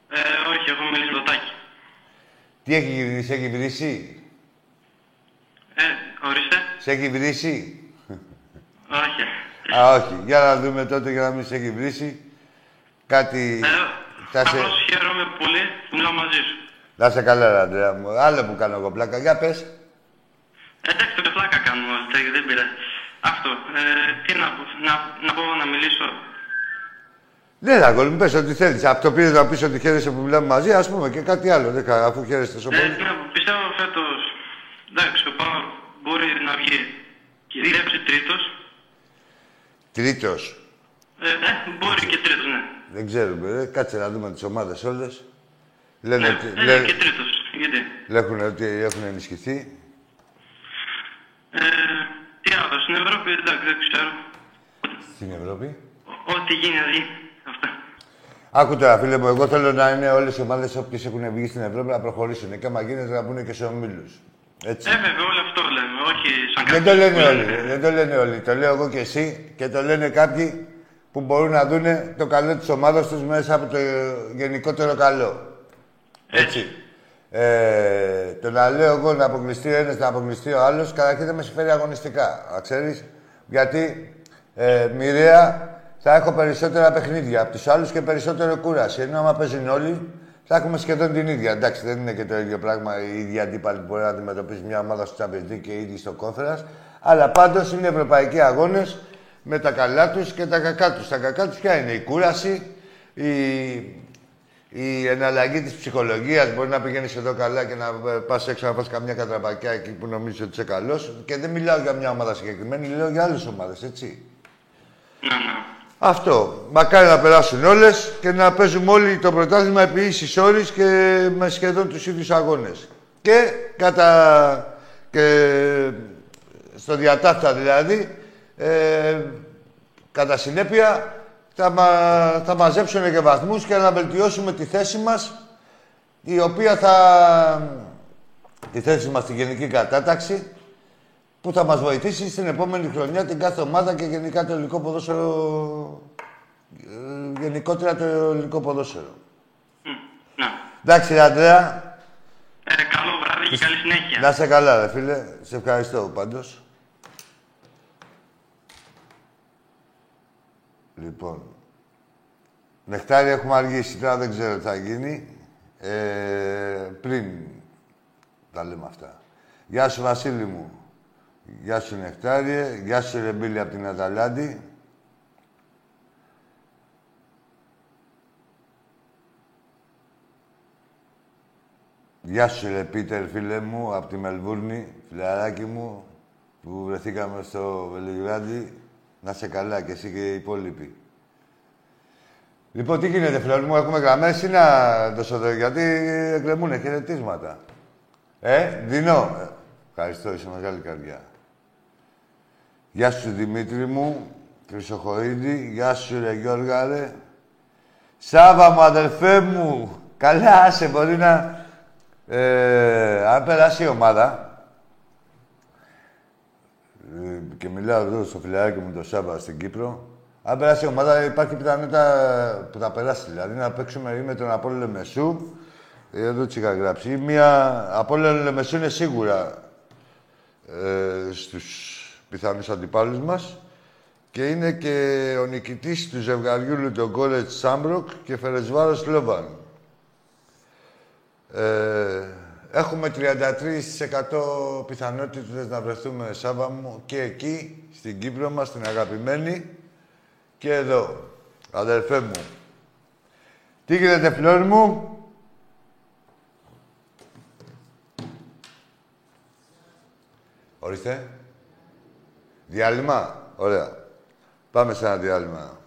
Ε, όχι, έχω μιλήσει με το Τάκη. Τι έχει βρήσει, έχει βρήσει; Ε, ορίστε. Σε έχει βρήσει; Όχι. Α, όχι. Για να δούμε τότε για να μην σε έχει βρήσει. Κάτι... Ε, θα σε... απλώς χαίρομαι πολύ που μιλάω μαζί σου. Να σε καλά, ρε, Αντρέα μου. Άλλο που κάνω εγώ πλάκα. Για πες. Ε, Εντάξει, το πλάκα κάνουμε όλοι, εντάξει, δεν πειράζει. Αυτό. Ε, τι να, πω, να, να πω να μιλήσω; Ναι, αγόρι μου, πες ό,τι θέλεις. Από το πήρε να πεις ότι χαίρεσαι που μιλάμε μαζί, ας πούμε και κάτι άλλο. Δεν, κα- αφού χαίρεσαι τόσο Ε, πολύ. τι να πω, πιστεύω φέτος, εντάξει, ο Πάο μπορεί να βγει κυρίαρξη τρίτος. Τρίτος. Ε, ε, μπορεί και τρίτος, ναι. Δεν ξέρουμε, ρε. Κάτσε να δούμε τις ομάδες όλες. Λένε, Ναι, ότι- ε, λένε- και τρίτος. Γιατί; λέγουν ότι έχουν ενισχυθεί. Ε, τι άλλο, στην Ευρώπη εντάξει, δεν ξέρω. Στην Ευρώπη; Ό- Ό,τι γίνει, να γίνει. Αυτά. Άκου τώρα, φίλε μου, εγώ θέλω να είναι όλες οι ομάδες όποιες έχουν βγει στην Ευρώπη να προχωρήσουν. Και άμα γίνεται να μπουν και σε ομίλους. Έτσι. Ε, βέβαια, όλο αυτό λέμε. Όχι σαν Δεν κάποιος το λένε που όλοι. ρε. Δεν το λένε όλοι. Το λέω εγώ και εσύ και το λένε κάποιοι που μπορούν να δούνε το καλό της ομάδας τους μέσα από το γενικότερο καλό. Έτσι. Ε, το να λέω εγώ να αποκλειστεί ο ένας, να αποκλειστεί ο άλλος, καταρχήν δεν με συμφέρει αγωνιστικά. Να ξέρεις. Γιατί ε, μοιραία θα έχω περισσότερα παιχνίδια από τους άλλους και περισσότερο κούραση. Ενώ άμα παίζουν όλοι, θα έχουμε σχεδόν την ίδια. Εντάξει, δεν είναι και το ίδιο πράγμα οι ίδιοι αντίπαλοι που μπορεί να αντιμετωπίσει μια ομάδα στο Champions League και οι ίδιοι στο Conference. Αλλά πάντως είναι ευρωπαϊκοί αγώνες με τα καλά τους και τα κακά τους. Τα κακά τους ποια είναι, η κούραση, η, η εναλλαγή της ψυχολογίας. Μπορεί να πηγαίνεις εδώ καλά και να πας έξω να πα καμιά κατραπακιά εκεί που νομίζεις ότι είσαι καλός. Και δεν μιλάω για μια ομάδα συγκεκριμένη, λέω για άλλες ομάδες, έτσι. Ναι, ναι. Αυτό. Μακάρι να περάσουν όλες και να παίζουμε όλοι το πρωτάθλημα επί ίσης όρης και με σχεδόν τους ίδιους αγώνες. Και κατά. και στο διατάφτα δηλαδή, ε, κατά συνέπεια θα, μα, θα μαζέψουν και βαθμούς και να βελτιώσουμε τη θέση μας η οποία θα... τη θέση μας στη γενική κατάταξη που θα μας βοηθήσει στην επόμενη χρονιά την κάθε ομάδα και γενικά το ελληνικό ποδόσφαιρο... ε, γενικότερα το ελληνικό ποδόσφαιρο. Μ, Ναι. Εντάξει, ρε Αντρέα, Ε, καλό βράδυ και καλή συνέχεια. να είσαι καλά, ρε φίλε. Σε ευχαριστώ πάντως. Λοιπόν, νεκτάρι έχουμε αργήσει, τώρα δεν ξέρω τι θα γίνει. Ε, πριν τα λέμε αυτά. Γεια σου Βασίλη μου. Γεια σου Νεκτάριε. Γεια σου Ρεμπίλη από την Αταλάντη. Γεια σου ρε Πίτερ, φίλε μου, από τη Μελβούρνη, φιλαράκι μου, που βρεθήκαμε στο Βελιγράδι. Να σε καλά και εσύ και οι υπόλοιποι. Λοιπόν, τι γίνεται, φίλε μου, έχουμε γραμμές ή να δώσω εδώ, γιατί εκκρεμούν χαιρετίσματα. Ε, Δίνω. Ε, ευχαριστώ, είσαι μεγάλη καρδιά. Γεια σου, Δημήτρη μου, Χρυσοχοίδη. Γεια σου, ρε Γιώργα, ρε. Σάβα μου, αδελφέ μου. Καλά, άσε, μπορεί να... Ε, αν περάσει η ομάδα, ε, και μιλάω εδώ στο φιλαράκι μου το Σάβα στην Κύπρο, αν περάσει η ομάδα υπάρχει πιθανότητα που θα περάσει. Δηλαδή να παίξουμε ή με τον Απόλλωνο Μεσού, εδώ τι είχα γράψει, ή μια Απόλλωνο Μεσού είναι σίγουρα ε, στους πιθανούς αντιπάλους μας και είναι και ο νικητής του ζευγαριού Λουτογκόλετ Σάμπροκ και Φερεσβάρος Λόβαν. Ε, έχουμε 33% πιθανότητες να βρεθούμε Σάβα μου και εκεί, στην Κύπρο μας, την αγαπημένη και εδώ, αδερφέ μου. Τι γίνεται, φλόρ μου; Ορίστε. Διάλειμμα; Ωραία. Πάμε σε ένα διάλειμμα.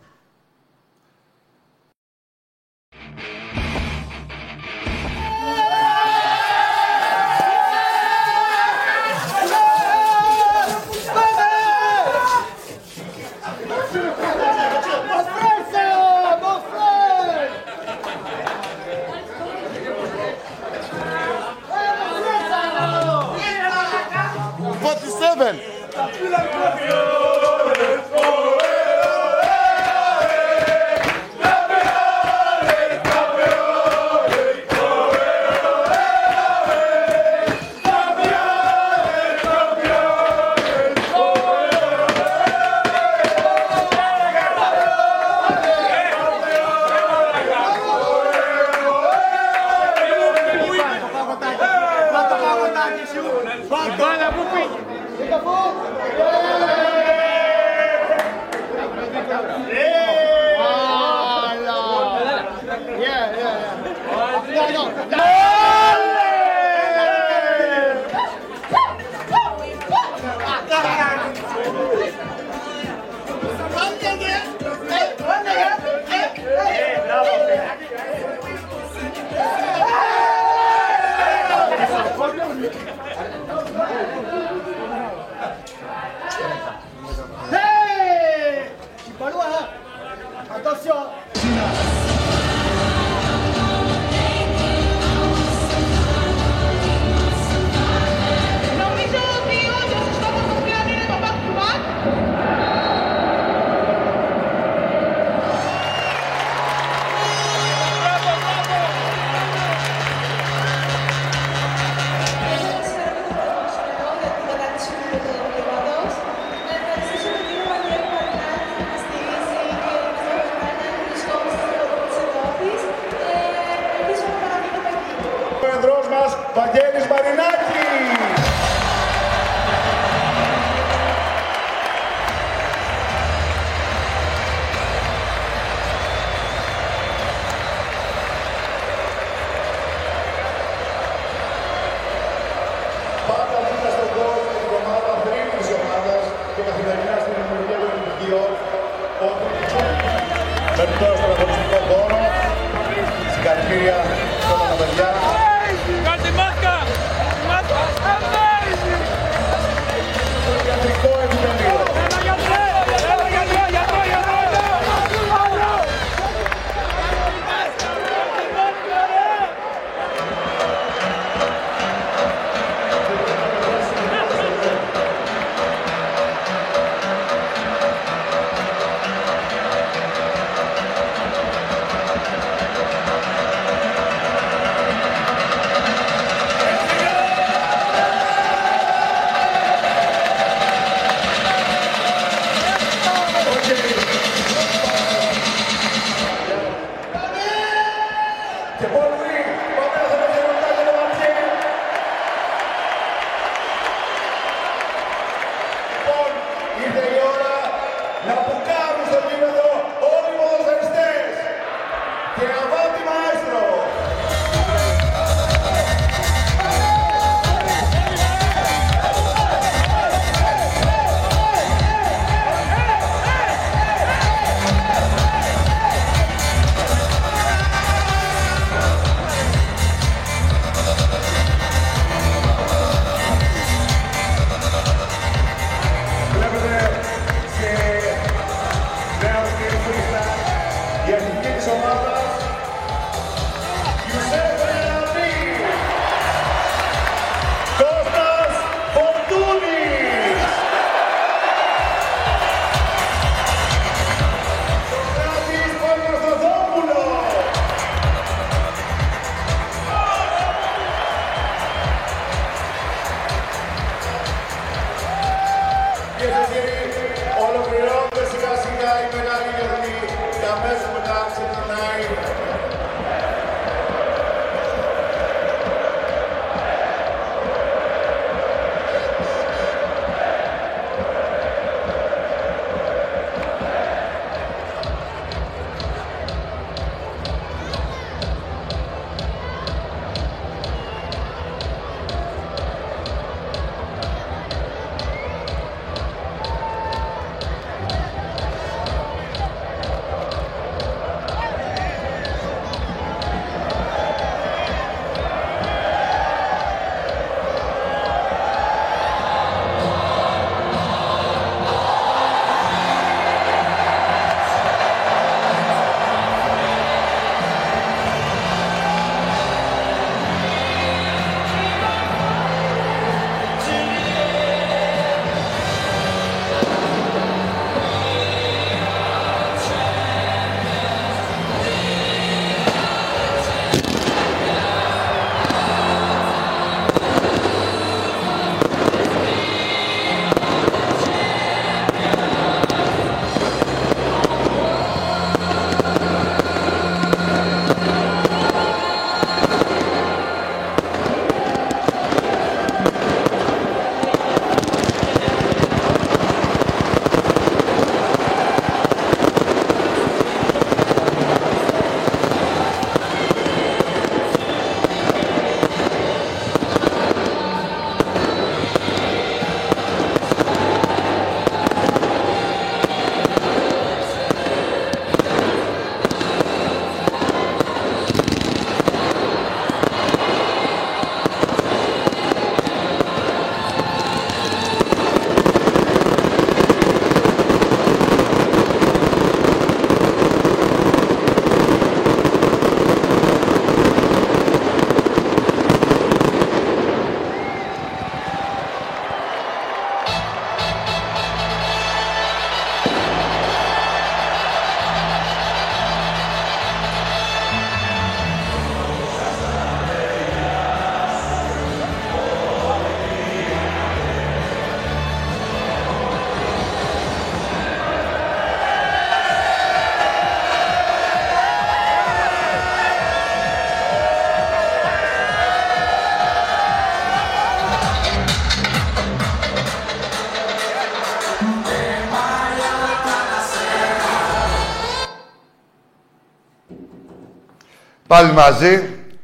Πάλι μαζί.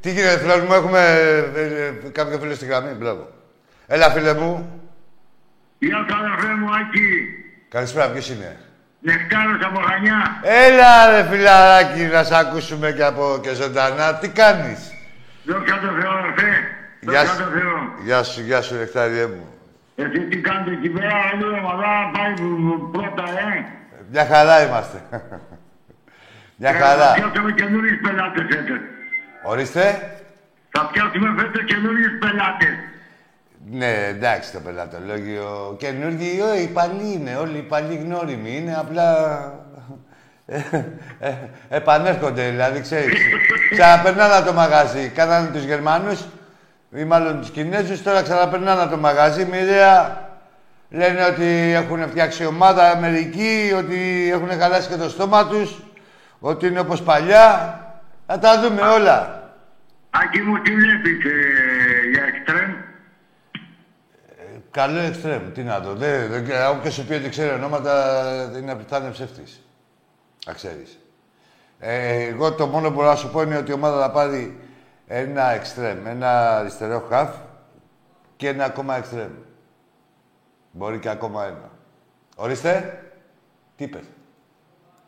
Τι γίνεται, φίλε μου, έχουμε ε, ε, κάποιο φίλο στη γραμμή. Μπράβο. Έλα, φίλε μου. Γεια σου, αδερφέ μου, Άκη. Καλησπέρα, ποιος είναι; Νεκτάρος από Χανιά. Έλα, ρε φιλαράκι, να σε ακούσουμε και από και ζωντανά. Τι κάνεις; Δόξα τω Θεώ, αδερφέ. Γεια Δόξα σου, τω Θεώ. γεια σου, γεια σου, νεκτάριέ μου. Εσύ τι κάνετε εκεί πέρα, όλη η ομάδα πάει πρώτα, ε. Μια χαρά είμαστε. Μια Θα χαρά. πιάσουμε καινούριους πελάτες φέτος. Ορίστε. Θα πιάσουμε φέτος καινούριους πελάτες. Ναι, εντάξει το πελατολόγιο. Καινούργιο, οι παλιοί είναι. Όλοι οι παλιοί γνώριμοι είναι. Απλά. ε, ε, επανέρχονται, δηλαδή, ξέρεις. Ξαναπερνάνε από το μαγαζί. Κάνανε τους Γερμανούς ή μάλλον τους Κινέζους. Τώρα ξαναπερνάνε από το μαγαζί. Μοιραία λένε ότι έχουν φτιάξει ομάδα μερικοί, ότι έχουν χαλάσει και το στόμα τους, ότι είναι όπως παλιά. Θα τα δούμε όλα. Άκη μου, τι βλέπεις ε, για εξτρέμ; Καλό εξτρέμ, τι να δω. Δεν, δεν, όποιος σου πει ότι ξέρει ονόματα είναι, θα είναι ψεύτης. Να ξέρεις. Ε, εγώ το μόνο που μπορώ να σου πω είναι ότι η ομάδα θα πάρει ένα εξτρέμ, ένα αριστερό χαφ και ένα ακόμα εξτρέμ. Μπορεί και ακόμα ένα. Ορίστε. Τι είπες;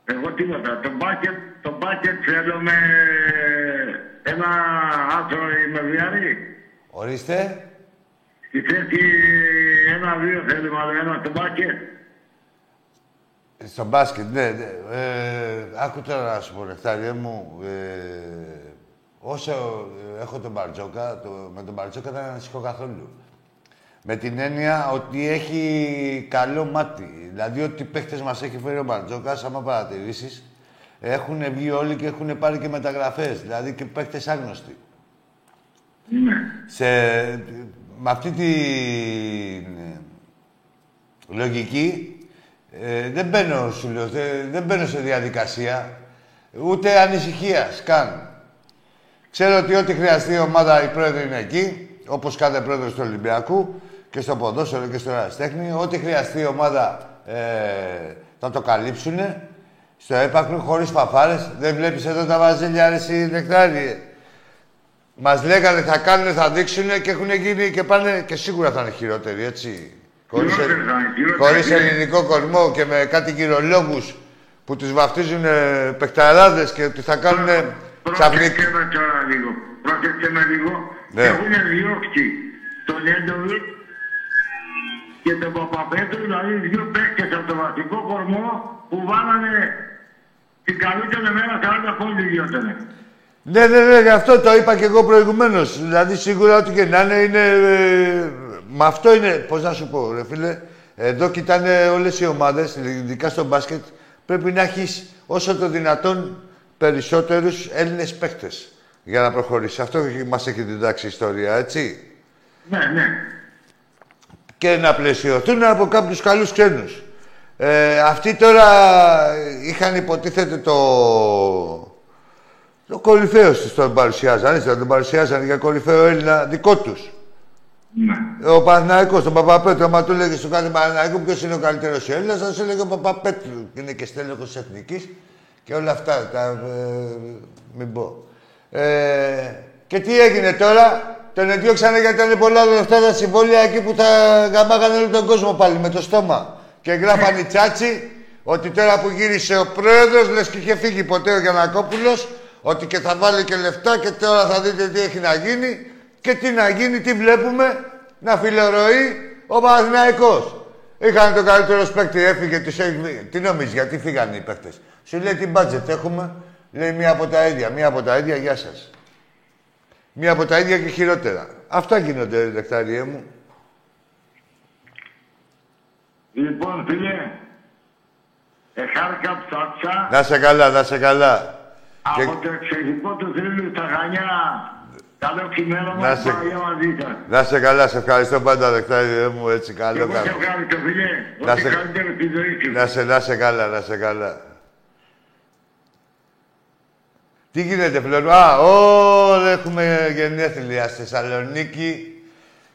Εγώ τίποτα. Το μπάκετ, το μπάκετ θέλω με ένα άθρο ημεβιαρή. Ορίστε. Στη θέση ένα-δύο θέλουμε, αλλά ένα στο μπάκετ. Στο μπάσκετ, ναι. ναι. Ε, άκου τώρα να σου πω, Νεκτάριέ μου. Ε, όσο ε, έχω τον Μπαρτζόκα, το, με τον Μπαρτζόκα δεν ανησυχώ καθόλου. Με την έννοια ότι έχει καλό μάτι. Δηλαδή, ότι οι παίχτες μας έχει φέρει ο Μπαρτζόκας, άμα παρατηρήσεις, έχουν βγει όλοι και έχουν πάρει και μεταγραφές. Δηλαδή, και παίχτες άγνωστοι. Σε, με αυτή τη λογική, ε, δεν μπαίνω, σου λέω, δεν, δεν μπαίνω σε διαδικασία, ούτε ανησυχία καν. Ξέρω ότι ό,τι χρειαστεί η ομάδα, η πρόεδροι είναι εκεί, όπως κάθε πρόεδρος του Ολυμπιακού και στο ποδόσφαιρο και στο αεραστέχνη. Ό,τι χρειαστεί η ομάδα ε, θα το καλύψουν. Στο έπακρο, χωρίς παφάρες. Δεν βλέπεις εδώ τα βαζέλια, ρε εσύ, νεκτάριε. Μας λέγανε θα κάνουν, θα δείξουν και έχουν γίνει και πάνε και σίγουρα θα είναι χειρότεροι, έτσι. Χωρίς, Χειρότεροι θα είναι, χειρότεροι. χωρίς ελληνικό κορμό και με κάτι κυρολόγους που τους βαφτίζουν ε, παιχταράδες και ότι θα κάνουν ξαφνικά. Πρόσεξε με τώρα λίγο. Πρόσεξε με λίγο. Ναι. Έχουν διώξει τον Έντοβιτ και τον Παπαπέτρου, δηλαδή δύο παίκτες από το βασικό κορμό που βάλανε την καλύτερη μέρα 40 πόντους διώτανε. Ναι, ναι, ναι, γι' αυτό το είπα και εγώ προηγουμένως. Δηλαδή, σίγουρα ό,τι και να είναι, είναι. Ε, με αυτό είναι. Πώς να σου πω, ρε φίλε. Εδώ κοιτάνε όλες οι ομάδες, ειδικά στο μπάσκετ, πρέπει να έχεις όσο το δυνατόν περισσότερους Έλληνες παίχτε για να προχωρήσεις. Αυτό μας έχει διδάξει η ιστορία, έτσι. Ναι, ναι. Και να πλαισιωθούν από κάποιους καλούς ξένους. Ε, αυτοί τώρα είχαν υποτίθεται το, το κορυφαίο τους τον παρουσιάζαν, έτσι, τον παρουσιάζαν για κορυφαίο Έλληνα δικό τους. ναι. Ο Παναθηναϊκός, τον Παπαπέτρου, άμα του έλεγε στο κάτι Παναθηναϊκού ποιος είναι ο καλύτερος Έλληνα, θα σου έλεγε ο Παπαπέτρου. Και είναι και στέλεχος της Εθνικής και όλα αυτά. Τα, ε, μην πω. Ε, και τι έγινε τώρα, τον εδιώξανε γιατί ήταν πολλά λεφτά τα συμβόλαια εκεί που θα γαμάγανε όλο τον κόσμο πάλι με το στόμα. Και γράφανε οι τσάτσι ότι τώρα που γύρισε ο πρόεδρος, λες και είχε φύγει ποτέ ο Γιανακόπουλος, ότι και θα βάλει και λεφτά και τώρα θα δείτε τι έχει να γίνει. Και τι να γίνει, τι βλέπουμε, να φιλερωεί ο Παναθηναϊκός. Είχαν τον καλύτερο παίκτη, έφυγε, τους έχει... Τι νομίζεις, γιατί φύγανε οι παίκτες. Σου λέει τι μπάτζετ έχουμε, λέει μία από τα ίδια, μία από τα ίδια, γεια σας. Μία από τα ίδια και χειρότερα. Αυτά γίνονται, δεκτάριέ μου. Λοιπόν, φίλε, εχάρηκα ψάξα Να σε καλά, να σε καλά. Και- από το εξαιρετικό του θρύλου στα Χανιά. Καλό ξημέρωμα Να και σε- παραγιά μαζί σας. Να σε καλά, σε ευχαριστώ πάντα, δεκτάριέ μου, έτσι, Και καλό εγώ σε καλό. ευχαριστώ, φίλε. Να Ό,τι σε- καλύτερο στη ζωή σου. Να σε, να σε καλά, να σε καλά. Τι γίνεται, Φλωρού. Α, όλα έχουμε γενέθλια στη Θεσσαλονίκη.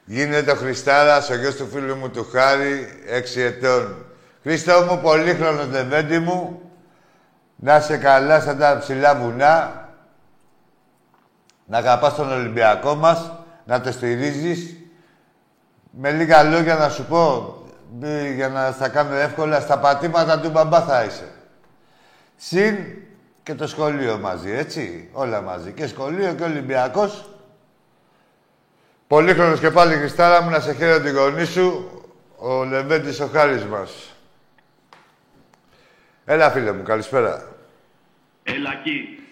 Γίνεται ο Χριστάρας, ο γιος του φίλου μου του Χάρη, έξι ετών. Χριστό μου, πολύχρονος δεβέντη μου. Να σε καλά σαν τα ψηλά βουνά. να αγαπάς τον Ολυμπιακό μας, να το στηρίζεις. Με λίγα λόγια να σου πω, ε, για να στα κάνω εύκολα, στα πατήματα του μπαμπά θα είσαι. Συν και το σχολείο μαζί, έτσι. Όλα μαζί. Και σχολείο και Ολυμπιακός. Πολύχρονος και πάλι Χριστάρα μου, να σε χαίρω την γονή σου, ο Λεβέντης ο Χάρης μας. Έλα, φίλε μου, καλησπέρα. Έλα εκεί.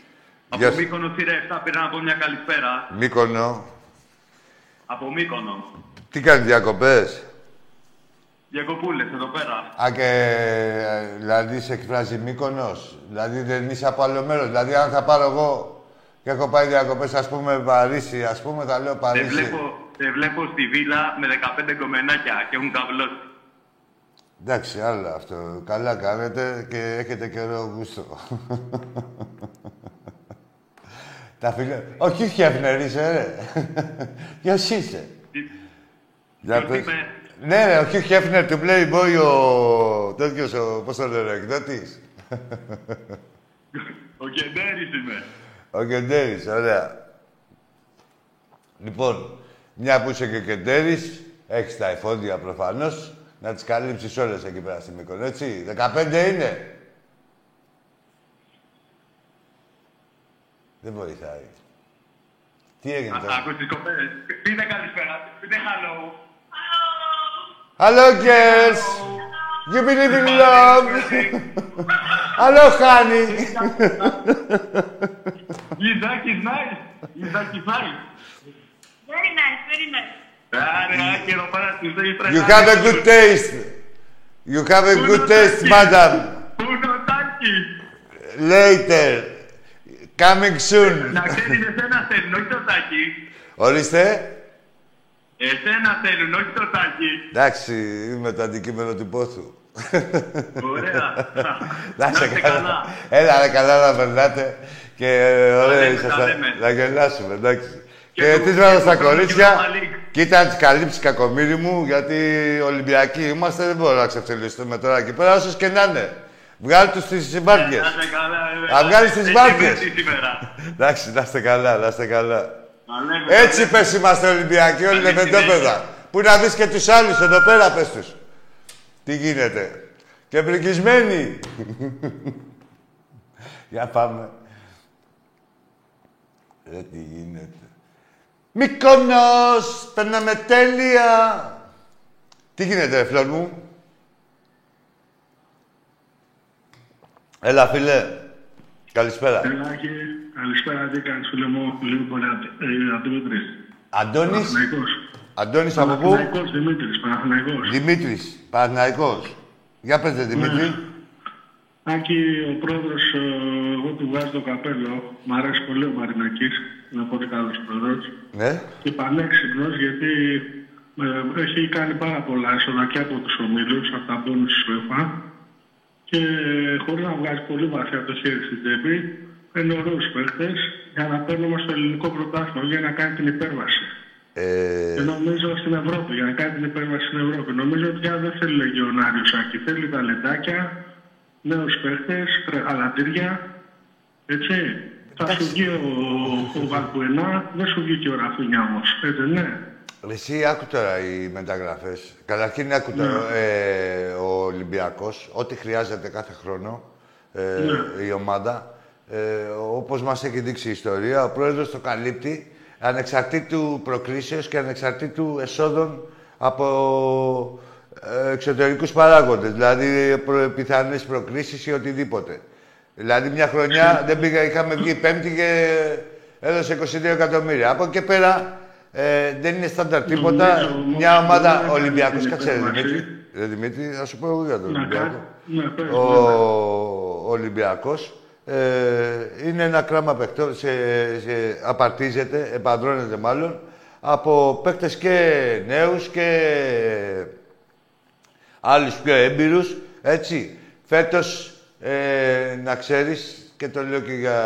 Γεια Από σου. Μύκονο θύρα 7 πήρα να πω μια καλησπέρα. Μύκονο. Από Μύκονο. Τι κάνεις διακοπές; Διακοπούλες εδώ πέρα. Α, και ε, δηλαδή σε εκφράζει Μύκονος. Δηλαδή δεν είσαι από άλλο μέρος. Δηλαδή αν θα πάρω εγώ και έχω πάει διακοπές, ας πούμε, Παρίσι, ας πούμε, θα λέω Σε Παρίσι. βλέπω, σε βλέπω στη βίλα με 15 κομμενάκια και έχουν καβλώσει. Εντάξει, άλλο αυτό. Καλά κάνετε και έχετε καιρό γούστο. Τα φίλια... Ο Χιου Χέφνερ είσαι, ρε. Ποιος είσαι; Για ποιος πες. Είμαι; Ναι, ρε, ο Χιου Χέφνερ του Playboy, ο... τέτοιος, ο... πώς το λένε, εκδότης. Ο Κεντέρης είμαι. Ο Κεντέρης, ωραία. Λοιπόν, μια που είσαι και Κεντέρης, έχεις τα εφόδια προφανώς, να τις καλύψεις όλες εκεί πέρα στη Μύκονο, έτσι. 15 είναι. Δεν βοηθάει. Τι έγινε Α, τώρα; ακούς τις κοπέλες. Πείτε καλησπέρα. Πείτε hello. Hello, girls. You believe in love. Hello, honey. Isaac is nice. Isaac is nice. Very nice, very nice. Άρα, Άκη, εδώ πέρα τους λέει You have a good taste. You have a good taste, madam. Πού είναι ο Τάκης. Later. Coming soon. Να ξέρεις, εσένα θέλουν, όχι το Τάκη. Ορίστε. Εσένα θέλουν, όχι το Τάκη. Εντάξει, είμαι το αντικείμενο του πόθου. Ωραία. Να Να είστε είστε καλά. καλά. Έλα, ρε, καλά να περνάτε. Και ε, ωραία λέμε, ήσασταν. τα λέμε. Να γελάσουμε, εντάξει. Και Και του- τι και βάζω του στα χρόνου κορίτσια; και του Μαλίκ. Κοίτα να τις καλύψεις κακομύρι μου, γιατί Ολυμπιακοί είμαστε, δεν μπορώ να ξεφτυλιστούμε τώρα εκεί πέρα, όσες και να είναι. Βγάλει τους στις βάρκες. Να είστε καλά, ε, Α, βγάλεις τις έχει βάρκες. βρεθεί σήμερα. Εντάξει, να είστε καλά, να είστε καλά. Να λέμε, Έτσι να λέμε. πες είμαστε Ολυμπιακοί, όλοι Καλή λεβεντόπεδα. συνέχεια. Πού να δεις και τους άλλους εδώ πέρα, πες τους. Τι γίνεται. Και πρικισμένοι. Για πάμε. Ρε τι γίνεται. Μυκόνος, περνάμε τέλεια. Τι γίνεται, ρε φλόρ μου. Έλα, φίλε. Καλησπέρα. Ελάκη, καλησπέρα, τι κάνεις φίλε μου, λίγο πολύ ε, Δημήτρης. Αντώνης; Παναθηναϊκός. Αντώνης από πού; Παναθηναϊκός, Δημήτρης, Παναθηναϊκός. Δημήτρης, Παναθηναϊκός. Για πες, ρε, Δημήτρη. Άκη, ο πρόεδρος, ε, εγώ του βγάζω το καπέλο, μ' αρέσει πολύ ο Μαρινακής, είναι πολύ καλός πρόεδρος. Ναι. Και πανέξυπνος, γιατί ε, έχει κάνει πάρα πολλά έσοδα και από τους ομίλους, από τα μπόνους της UEFA. Και χωρίς να βγάζει πολύ βαθιά το χέρι στην τσέπη, παίρνει ωραίους παίχτες για να παίρνουμε στο ελληνικό πρωτάθλημα για να κάνει την υπέρβαση. Ε, Και νομίζω στην Ευρώπη, για να κάνει την υπέρβαση στην Ευρώπη. Νομίζω ότι πια δεν θέλει λεγιονάριο Σάκη. Θέλει ταλεντάκια, νέους παίχτε, τρεχαλατήρια. Έτσι. Θα σου βγει ο, ο Βαλκουενά, δεν σου βγει και ο Ραφίνια όμως. Έτσι, ναι. εσύ άκου τώρα οι μεταγραφές. Καταρχήν άκου τώρα ε, ο Ολυμπιακός, ό,τι χρειάζεται κάθε χρόνο ε, η ομάδα. Ε, όπως μας έχει δείξει η ιστορία, ο πρόεδρος το καλύπτει ανεξαρτήτου προκρίσεως και ανεξαρτήτου εσόδων από ε, εξωτερικούς παράγοντες. Δηλαδή προ, πιθανές προκρίσεις ή οτιδήποτε. Δηλαδή μια χρονιά δεν πήγα, είχαμε βγει πέμπτη και έδωσε 22 εκατομμύρια. Από εκεί και πέρα ε, δεν είναι στάνταρ τίποτα. Νομίζω όμως Μια ότι ομάδα δεν έκανε Ολυμπιακός, την κάτσε ρε υπέρβαση. Δημήτρη. Ρε Δημήτρη, θα σου πω εγώ για τον Να Ολυμπιακό. κάνει. Ναι, πες, Ο ναι. Ολυμπιακός ε, είναι ένα κράμα παιχτών, σε, σε, απαρτίζεται, επαντρώνεται μάλλον, από παίκτες και νέους και άλλους πιο έμπειρους, έτσι. Φέτος, ε, να ξέρεις, και το λέω και για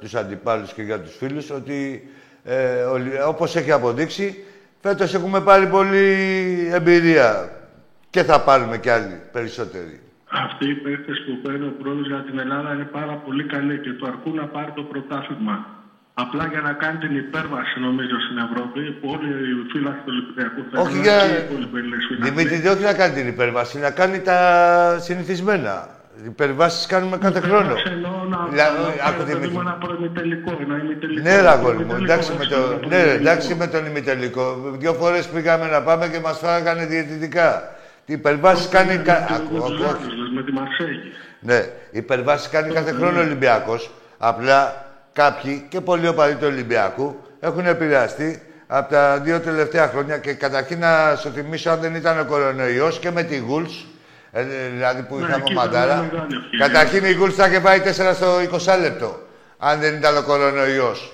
τους αντιπάλους και για τους φίλους, ότι ε, ολυ- όπως έχει αποδείξει, φέτος έχουμε πάρει πολύ εμπειρία και θα πάρουμε κι άλλοι περισσότεροι. Αυτοί οι παίχτε που παίρνει ο πρόεδρος για την Ελλάδα είναι πάρα πολύ καλοί και του αρκούν να πάρει το πρωτάθλημα. Απλά για να κάνει την υπέρβαση νομίζω στην Ευρώπη, που όλοι οι φίλοι του Ολυμπιακού θέλουν Όχι για... και οι υπόλοιποι Έλληνες φίλαθλοι. Δημήτρη, όχι να κάνει την υπέρβαση, να κάνει τα συνηθισμένα. Υπερβάσεις κάνουμε κάθε χρόνο. Εννοώ να Δηλαδή, να άκου, φέρει, παιδί Δημήτρη. μου, ένα προημιτελικό, ένα ημιτελικό. Ναι, ρε αγόρι μου, Ημιτελικό, εντάξει με, έτσι, το, ένα ναι, ρε, προημιτελικό. εντάξει με τον ημιτελικό. Δύο φορές πήγαμε να πάμε και μας φάγανε διαιτητικά. Τι υπερβάσεις κάνει. Με κα- τους- Ακού, με ακού, τους όχι. Άγγλους, με τη Μαρσέγη. Ναι, υπερβάσεις κάνει κάθε χρόνο ο Ολυμπιακός. Απλά κάποιοι και πολλοί οπαδοί του Ολυμπιακού έχουν επηρεαστεί από τα δύο τελευταία χρόνια. Και καταρχήν να σου θυμίσω, αν δεν ήταν ο κορονοϊός και με τη Γουλς, δηλαδή που Ναι, είχαμε εκεί ήταν μαντάρα. μια μεγάλη ευκαιρία. Καταρχήν η Γουλς θα είχε πάει 4 στο 20 λεπτό, αν δεν ήταν ο κορονοϊός.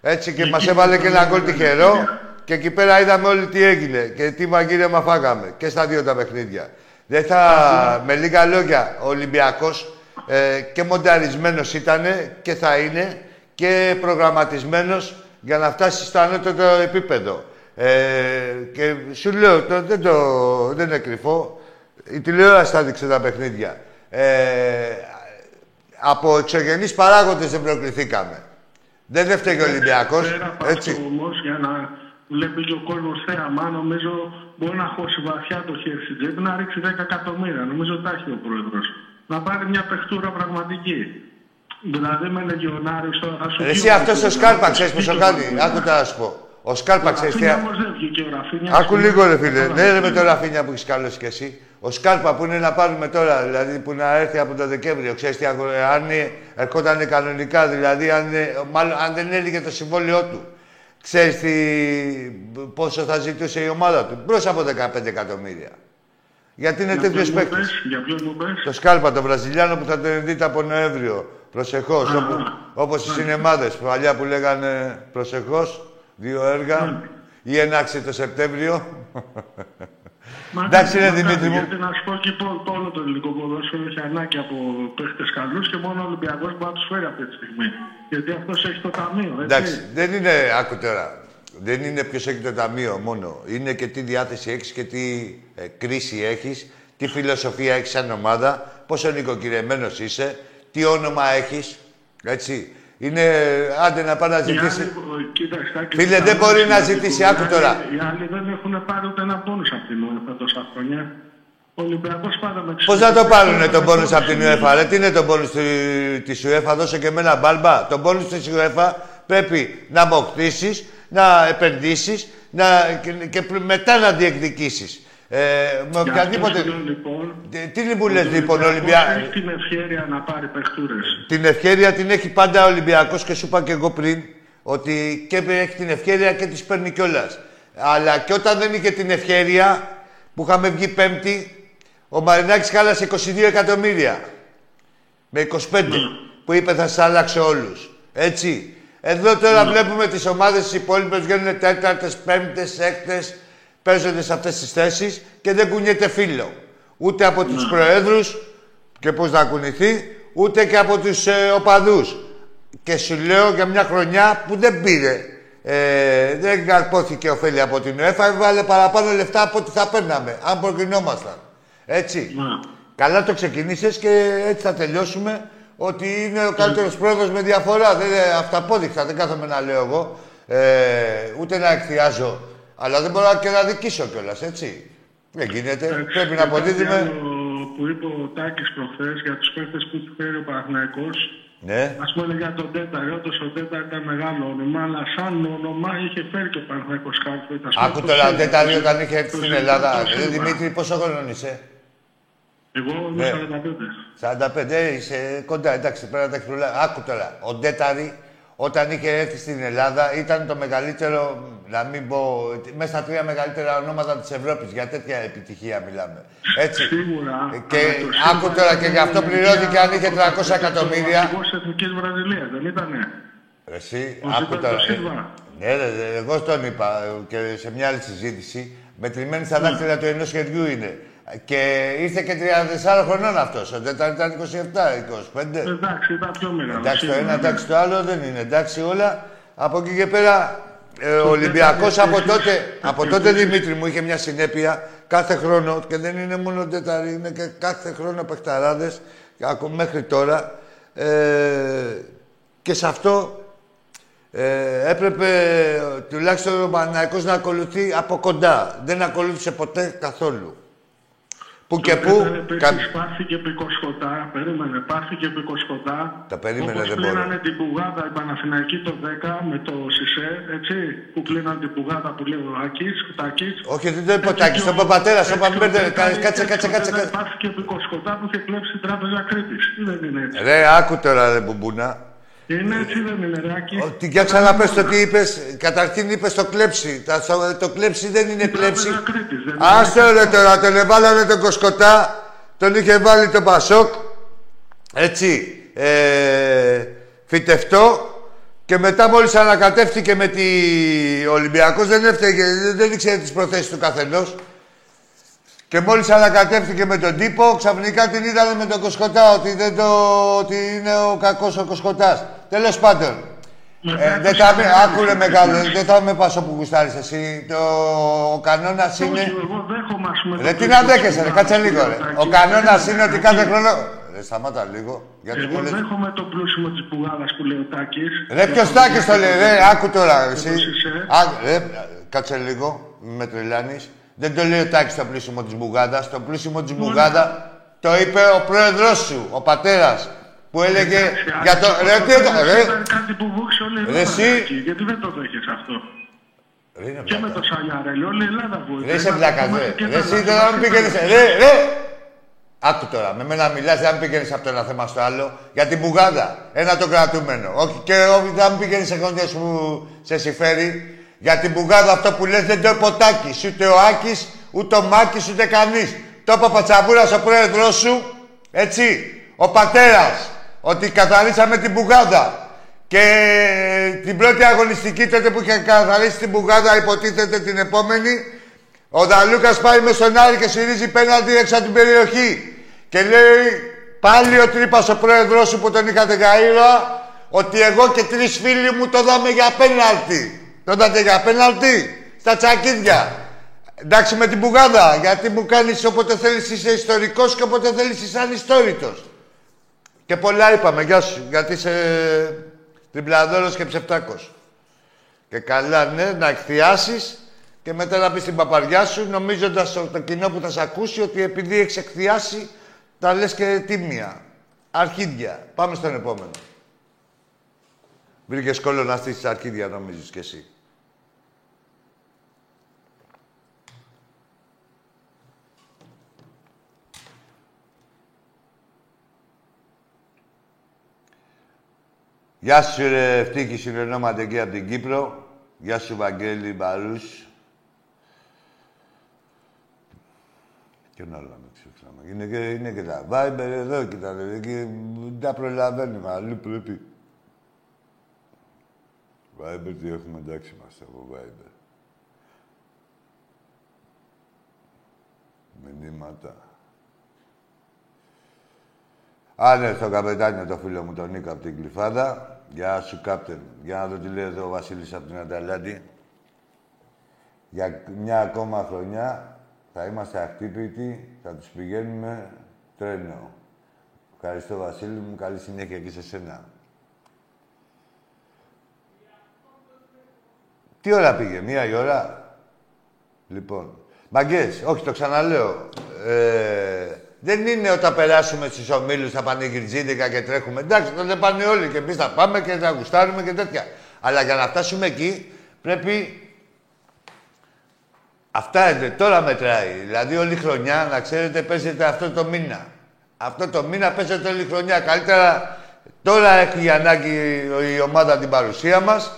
Έτσι και Εκεί μας ήταν έβαλε μια και ένα γκολ μεγάλη τυχερό. ευκαιρία. Και εκεί πέρα είδαμε όλοι τι έγινε και τι μαγείρεμα φάγαμε και στα δύο τα παιχνίδια. Δεν θα, με λίγα λόγια, ο Ολυμπιακός ε, και μονταρισμένος ήταν και θα είναι και προγραμματισμένος για να φτάσει στο ανώτερο επίπεδο. Ε, και σου λέω, το, δεν, το, δεν είναι κρυφό, η τηλεόραση θα δείξει τα παιχνίδια. Ε, από εξωγενείς παράγοντες δεν προκριθήκαμε. Δεν έφταιγε ο Ολυμπιακός, Πέρα από έτσι. αυτό όμως, για να βλέπει και ο κόσμος θέαμα, νομίζω μπορεί να χώσει βαθιά το χέρι στην τσέπη να ρίξει 10 εκατομμύρια. Νομίζω τα έχει ο πρόεδρος. Να πάρει μια παιχτούρα πραγματική. Δηλαδή με λεγιονάριος τώρα θα σου Ρε, Εσύ βγει αυτός ο ο Σκάρπα, ξέρεις Ραφίνια πώ το κάνει; Άκου τώρα να σου πω. Ο Σκάρπα, ξέρεις τι. Ραφίνια όμως δεν βγήκε ο Ραφίνια. Άκου λίγο, ρε φίλε. Καλά, Ναι, ρε, με το Ραφίνια που έχεις καλώσει κι εσύ. Ο Σκάρπα που είναι να πάρουμε τώρα, δηλαδή που να έρθει από το Δεκέμβριο, ξέρεις τι αγο- αν ε, ερχόταν κανονικά, δηλαδή αν, ε, μάλλον, αν δεν έλυγε το συμβόλαιό του. Ξέρεις τι, πόσο θα ζητούσε η ομάδα του; Μπρος από 15 εκατομμύρια. Γιατί είναι Για τέτοιος ποιον μου παίκτης; πες, Για ποιον μου πες; Το Σκάλπα, το Βραζιλιάνο που θα τον δείτε από Νοέμβριο. Προσεχώς. Α, Όπως οι σινεμάδες παλιά που λέγανε προσεχώς, δύο έργα. Ή ενάξει το Σεπτέμβριο. Μα Εντάξει, ναι, ρε, μα Δημήτρη ναι, μου. Γιατί να σου πω και το, το όλο το ελληνικό ποδόσφαιρο έχει ανάγκη από παίχτες καλούς και μόνο ο Ολυμπιακός μπορεί να τους φέρει αυτή τη στιγμή. Γιατί αυτός έχει το ταμείο. Έτσι. Εντάξει, δεν είναι, άκου τώρα, δεν είναι ποιος έχει το ταμείο μόνο. Είναι και τι διάθεση έχεις και τι ε, κρίση έχεις, τι φιλοσοφία έχεις σαν ομάδα, πόσο νοικοκυρεμένος είσαι, τι όνομα έχεις. Έτσι. Είναι, άντε να πάει να Οι ζητήσει. άλλοι, ε, κοίταξε, Τάκη, Φίλε, οι δεν άλλοι- μπορεί να οι ζητήσει, άλλοι- άκου τώρα. Οι άλλοι δεν έχουν πάρει ούτε ένα πόνο από την UEFA τόσα χρόνια. Ο Ολυμπιακός πάντα με Πώς να το πάρουνε τον πόνου από την UEFA, ρε; Τι είναι τον πόνου της UEFA, δώσε και εμένα μπάλμπα. Τον πόνου της UEFA πρέπει να αποκτήσει, να επενδύσεις να, και, και πρ- μετά να διεκδικήσεις. Ε, με Για οποιαδήποτε. αυτό σου λέω, λοιπόν, Τι, τι μου λε, ο λοιπόν, Ολυμπιακός Ολυμπιακό. Έχει την ευκαιρία να πάρει παιχτούρε. Την ευκαιρία την έχει πάντα ο Ολυμπιακός και σου είπα και εγώ πριν ότι και έχει την ευκαιρία και της παίρνει κιόλας. Αλλά και όταν δεν είχε την ευκαιρία που είχαμε βγει Πέμπτη, ο Μαρινάκης χάλασε 22 εκατομμύρια. Με 25 που είπε θα σα αλλάξω όλους. Έτσι. Εδώ τώρα βλέπουμε τις ομάδες τι υπόλοιπες βγαίνουν τέταρτες, πέμπτες, έκτες, παίζονται σε αυτές τις θέσεις και δεν κουνιέται φίλο. Ούτε από τους προέδρους και πώς να κουνηθεί, ούτε και από τους ε, οπαδούς. Και σου λέω για μια χρονιά που δεν πήρε. Ε, δεν καρπόθηκε ωφέλη από την UEFA, έβαλε παραπάνω λεφτά από ό,τι θα παίρναμε, αν προκρινόμασταν. Έτσι. Καλά το ξεκινήσες και έτσι θα τελειώσουμε ότι είναι ο καλύτερος πρόεδρος με διαφορά. Δεν είναι αυταπόδειχτα, δεν κάθομαι να λέω εγώ. Ε, ούτε να εκθιάζω. Αλλά δεν μπορώ και να δικήσω κιόλας, έτσι. Δεν γίνεται. Πρέπει να αποδίδουμε. Κάτι άλλο που είπε ο Τάκης προχθές για τους παίχτε που του φέρει ο Παναθηναϊκός Ναι. Α πούμε για τον Τέταρ, όντω ο Τέταρ ήταν μεγάλο όνομα, αλλά σαν όνομα είχε φέρει και ο Παναθηναϊκός κάποιο φέτος. Άκου τώρα, δεν τα δύο όταν είχε έρθει στην Ελλάδα. Ε, Δημήτρη, πόσο χρόνο είσαι; Εγώ Ναι. είμαι 45. 45, ε, είσαι κοντά, εντάξει, πρέπει να τα έχεις προλάβει. Άκου τώρα, ο Ντέταρη όταν είχε έρθει στην Ελλάδα ήταν το μεγαλύτερο, να μην πω, μέσα στα τρία μεγαλύτερα ονόματα της Ευρώπης. Για τέτοια επιτυχία μιλάμε. Έτσι. Σίγουρα. Και αλλά το Σίλβα άκου τώρα και ήταν γι' αυτό μια πληρώθηκε αν είχε 300 Ο εκατομμύρια. αρχηγός της Εθνικής Βραζιλίας, δεν ήτανε; Εσύ, Ο άκου Ζήπερ τώρα. το ε, Σίλβα. Ναι, ρε, ρε, εγώ τον είπα ε, και σε μια άλλη συζήτηση. Μετρημένη στα δάχτυλα του ενός χεριού είναι. Και ήρθε και 34 χρονών αυτός. Ο Τέταρ ήταν 27, 25. Εντάξει, ήταν πιο μεγάλο. Εντάξει το σίγουρα, ένα, ναι. εντάξει το άλλο δεν είναι. Εντάξει όλα. Από εκεί και πέρα ε, ο Το Ολυμπιακός τέταρτο από επίσης- τότε, από τότε Δημήτρη μου είχε μια συνέπεια κάθε χρόνο και δεν είναι μόνο τέταρη, είναι και κάθε χρόνο παιχταράδες ακόμα μέχρι τώρα. Ε, και σε αυτό Ε, έπρεπε ε, τουλάχιστον ο Παναθηναϊκός να ακολουθεί από κοντά. Δεν ακολούθησε ποτέ καθόλου. Που και που... Επίσης κα- πάρθηκε επί Κοσχοτά, περίμενε, πάρθηκε επί Κοσχοτά. Τα περίμενε, όπως δεν μπορώ. κλείνανε την πουγάδα η Παναθηναϊκή το 10 με το Σισε, έτσι, που κλείνανε την πουγάδα που λέει ο Άκης, ο Τάκης. Όχι, δεν το είπε ο Τάκης, το είπε ο πατέρας, Έτσι είπα, μην το μπερδεύετε. 10 Κάτσε, κάτσε, έτσι κάτσε, το κάτσε, 10 κάτσε. Πάρθηκε επί Κοσχοτά που είχε κλέψει την τράπεζα Κρήτης. Ή δεν είναι έτσι. Ρε, άκου τώρα, ρε μπουμπούνα. Είναι έτσι δεν είναι ρε Άκη. Ότι για ξαναπες το τι είπες. Καταρχήν είπες το κλέψει. Τα- Το, το κλέψει δεν είναι κλέψει. Τράπεζα Κρήτης, δεν είναι. Άστο ρε τώρα, τον εβάλανε τον Κοσκοτά, τον είχε βάλει το Πασόκ, έτσι, ε, φυτευτό και μετά μόλις ανακατεύτηκε με τη Ολυμπιακός δεν έφταιγε, δεν, δεν ήξερε τις προθέσεις του καθενός. Και μόλις ανακατεύτηκε με τον τύπο, ξαφνικά την είδανε με τον Κοσκοτά, ότι, δεν το, ότι είναι ο κακός ο Κοσκοτάς. Τέλος πάντων, ε, δεν θα με, άκουρε μεγάλο, δεν θα με πας όπου γουστάρεις εσύ. Το, ο κανόνας είναι... Όχι, εγώ δέχομαι, ας πούμε, Ρε το τι να πλήσιμο δέχεσαι, ρε, της κάτσε πουγάδας, λίγο, ρε. κύριε Ο Τάκη. κανόνας είναι ότι κάθε Άκη, χρόνο... Ρε, σταμάτα λίγο. Γιατί Εγώ μου λες... δέχομαι το πλούσιμο της πουγάδας που λέει ο Τάκης. Ρε, ποιος Τάκης το λέει, ρε, άκου τώρα, εσύ. το Σισε. Ά, ρε, κάτσε λίγο, μη με τρελάνεις. Δεν το λέει ο Τάκης το πλήσιμο της Μπουγάδας. Το πλήσιμο της Μπουγάδα το είπε ο πρόεδρος σου, ο πατέρας. Που έλεγε για το... Ρε, τι Ήταν το... Ρε, κάτι που βούξε όλη η Ρε, Ελλάδα. εσύ. Τάκη, Γιατί δεν το δέχεσαι αυτό. Ρε, είναι Και με βλάκα. το Σαλιάρελ, όλη η Ελλάδα βοηθάει. Ρε, είσαι βλάκας, ρε. Και Ρε, τα εσύ λάθη δεν μας θα μου ήταν. πήγαινες... Ρε, ρε! Άκου τώρα, με μένα μιλάς, δεν θα μου πήγαινες από το ένα θέμα στο άλλο. Για την Μπουγάδα, ένα το κρατούμενο. Όχι, και όχι, δεν θα μου πήγαινες σε γόντες που σε συμφέρει. Για την Μπουγάδα αυτό που λες δεν το είπε ο Τάκης, ούτε ο Άκης, ούτε ο Μάκης, ούτε κανείς. Το είπε ο Πατσαβούρας, ο πρόεδρος σου, έτσι, ο πατέρας, ότι καθαρίσαμε την Μπουγάδα. Και την πρώτη αγωνιστική τότε που είχε καθαρίσει την Μπουγάδα, υποτίθεται την επόμενη, ο Δαλούκας πάει με στον Άρη και συρίζει πέναντι έξω από την περιοχή. Και λέει πάλι ο τρύπας ο πρόεδρός σου που τον είχατε για ήρωα, ότι εγώ και τρεις φίλοι μου το δάμε για πέναλτι. Το δάτε για πέναλτι στα τσακίδια. Εντάξει με την πουγάδα, γιατί μου κάνεις όποτε θέλεις είσαι ιστορικός και όποτε θέλεις είσαι ανιστόρητος. Και πολλά είπαμε, γεια σου, γιατί είσαι τριπλαδόρος και ψευτάκος. Και καλά, ναι, να εκθιάσεις και μετά να πεις την παπαριά σου, νομίζοντας το το κοινό που θα σε ακούσει ότι επειδή έχεις εκθιάσει, τα λες και τίμια. Αρχίδια. Πάμε στον επόμενο. Βρήκες κόλλο να στήσεις αρχίδια, νομίζεις κι εσύ. Γεια σου ρε Ευτύχη, συνεννόμαται εκεί από την Κύπρο. Γεια σου Βαγγέλη Μπαρούς. Και ένα άλλο να ξεχνάμε. Είναι και, είναι και τα Viber εδώ και τα και δεν τα προλαβαίνουμε. Αλλού πρέπει. Viber τι έχουμε, εντάξει είμαστε από Viber. Μηνύματα. Α, ναι, στο καπετάνιο το φίλο μου τον Νίκο από την Κλειφάδα. Γεια σου, κάπτεν. Για να δω τι λέει εδώ ο Βασίλης από την Αταλάντη. Για μια ακόμα χρονιά θα είμαστε αχτύπητοι, θα τους πηγαίνουμε τρένο. Ευχαριστώ, Βασίλη μου. Καλή συνέχεια και σε σένα. Τι ώρα πήγε, μία η ώρα; Λοιπόν. Μαγκές, όχι, το ξαναλέω. Ε, δεν είναι όταν περάσουμε στους ομίλους τα πανηγυρτζίδικα και τρέχουμε. Εντάξει, τότε πάνε όλοι και εμείς θα πάμε και θα γουστάρουμε και τέτοια. Αλλά για να φτάσουμε εκεί πρέπει... Αυτά είναι, τώρα μετράει. Δηλαδή όλη η χρονιά, να ξέρετε, παίζεται αυτό το μήνα. Αυτό το μήνα παίζεται όλη η χρονιά. Καλύτερα τώρα έχει ανάγκη η ομάδα την παρουσία μας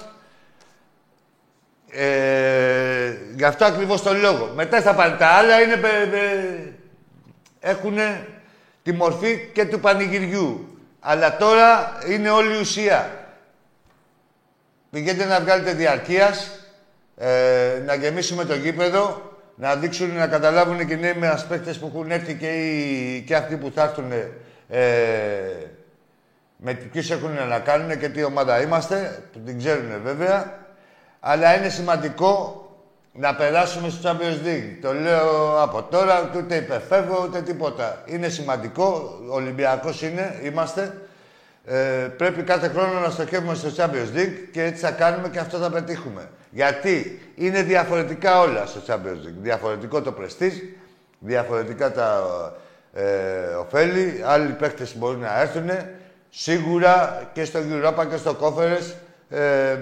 ε, γι' αυτό ακριβώς το λόγο. Μετά στα πάνε τα άλλα είναι, έχουν τη μορφή και του πανηγυριού. Αλλά τώρα είναι όλη η ουσία. Πηγαίνετε να βγάλετε διαρκείας, ε, να γεμίσουμε το γήπεδο, να δείξουν, να καταλάβουν και οι νέοι μας παίκτες που έχουν έρθει και, οι, και αυτοί που θα έρθουν ε, με ποιους έχουν να κάνουν και τι ομάδα είμαστε, που την ξέρουν βέβαια. Αλλά είναι σημαντικό να περάσουμε στο Champions League. Το λέω από τώρα, ούτε υπεφεύγω, ούτε τίποτα. Είναι σημαντικό, Ολυμπιακός είναι, είμαστε. ε, πρέπει κάθε χρόνο να στοχεύουμε στο Champions League και έτσι θα κάνουμε και αυτό θα πετύχουμε. Γιατί είναι διαφορετικά όλα στο Champions League. Διαφορετικό το prestige, διαφορετικά τα ε, ωφέλη. Άλλοι παίχτες μπορεί να έρθουν. Σίγουρα και στο Europa και στο Conference ε,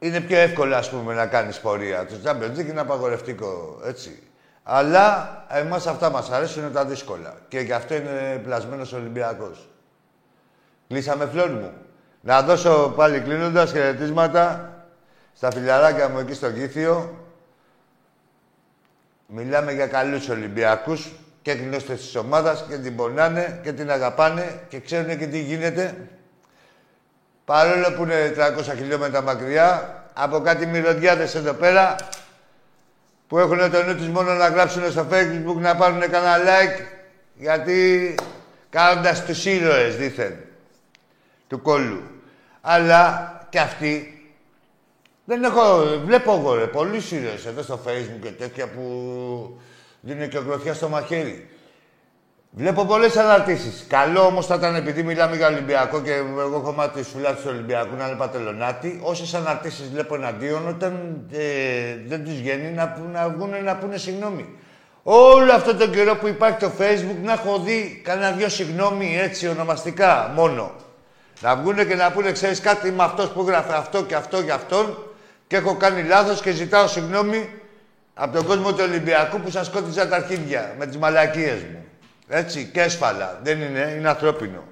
είναι πιο εύκολο, ας πούμε, να κάνεις πορεία. Το Champions League είναι απαγορευτικό, έτσι. Αλλά εμάς αυτά μας αρέσουν τα δύσκολα. Και γι' αυτό είναι πλασμένος Ολυμπιακός. Κλείσαμε φλόρ μου. Να δώσω πάλι κλείνοντας χαιρετίσματα στα φιλαράκια μου εκεί στο Κήθιο. Μιλάμε για καλούς Ολυμπιακούς και γνώστες της ομάδας και την πονάνε και την αγαπάνε και ξέρουν και τι γίνεται. Παρόλο που είναι 300 χιλιόμετρα μακριά, από κάτι μυρωδιάδες εδώ πέρα που έχουν το νου τους μόνο να γράψουν στο facebook να πάρουν κανένα like γιατί κάνοντας τους ήρωες δήθεν του κόλλου. Αλλά και αυτοί δεν έχω... Βλέπω εγώ ρε, πολλούς ήρωες εδώ στο facebook και τέτοια που δίνουν και γροθιά στο μαχαίρι. Βλέπω πολλές αναρτήσεις. Καλό όμως θα ήταν επειδή μιλάμε για Ολυμπιακό και εγώ έχω μάθει τη φυλά τους Ολυμπιακούς να είναι πατελονάτι. Όσες αναρτήσεις βλέπω εναντίον, όταν ε, δεν τους βγαίνει να, να βγουν να πούνε συγγνώμη. Όλο αυτό το καιρό που υπάρχει το facebook να έχω δει κανένα δυο συγγνώμη έτσι ονομαστικά μόνο. Να βγουν και να πούνε, ξέρεις κάτι, είμαι αυτός που έγραφε αυτό και αυτό για αυτόν και έχω κάνει λάθος και ζητάω συγγνώμη από τον κόσμο του Ολυμπιακού που σας σκότιζα τα αρχίδια με τις μαλακίες μου. Έτσι, και έσφαλα. Δεν είναι, είναι ανθρώπινο.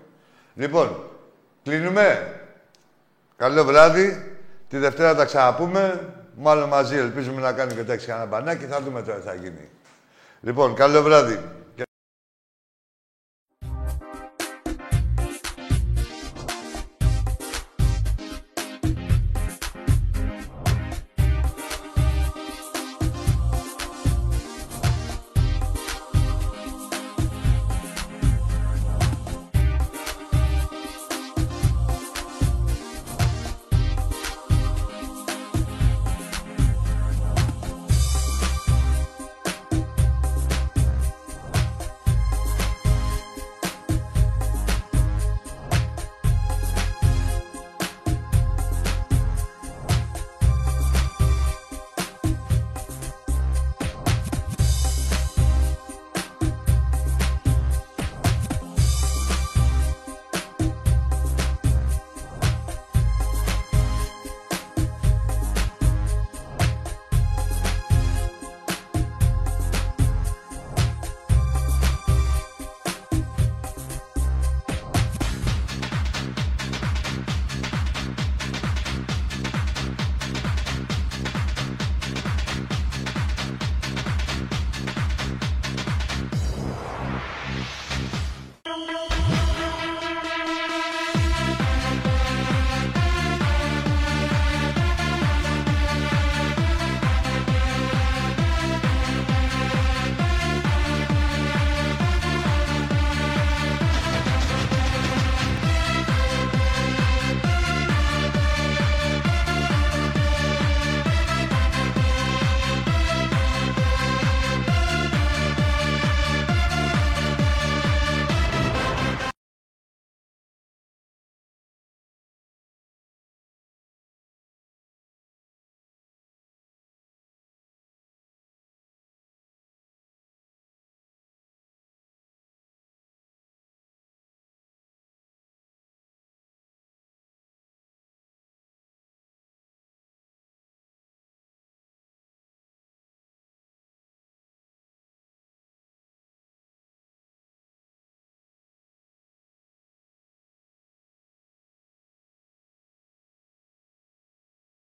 Λοιπόν, κλείνουμε. Καλό βράδυ. Τη Δευτέρα τα ξαναπούμε. Μάλλον μαζί ελπίζουμε να κάνουμε και τέξη κανένα μπανάκι. Θα δούμε τώρα τι θα γίνει. Λοιπόν, καλό βράδυ.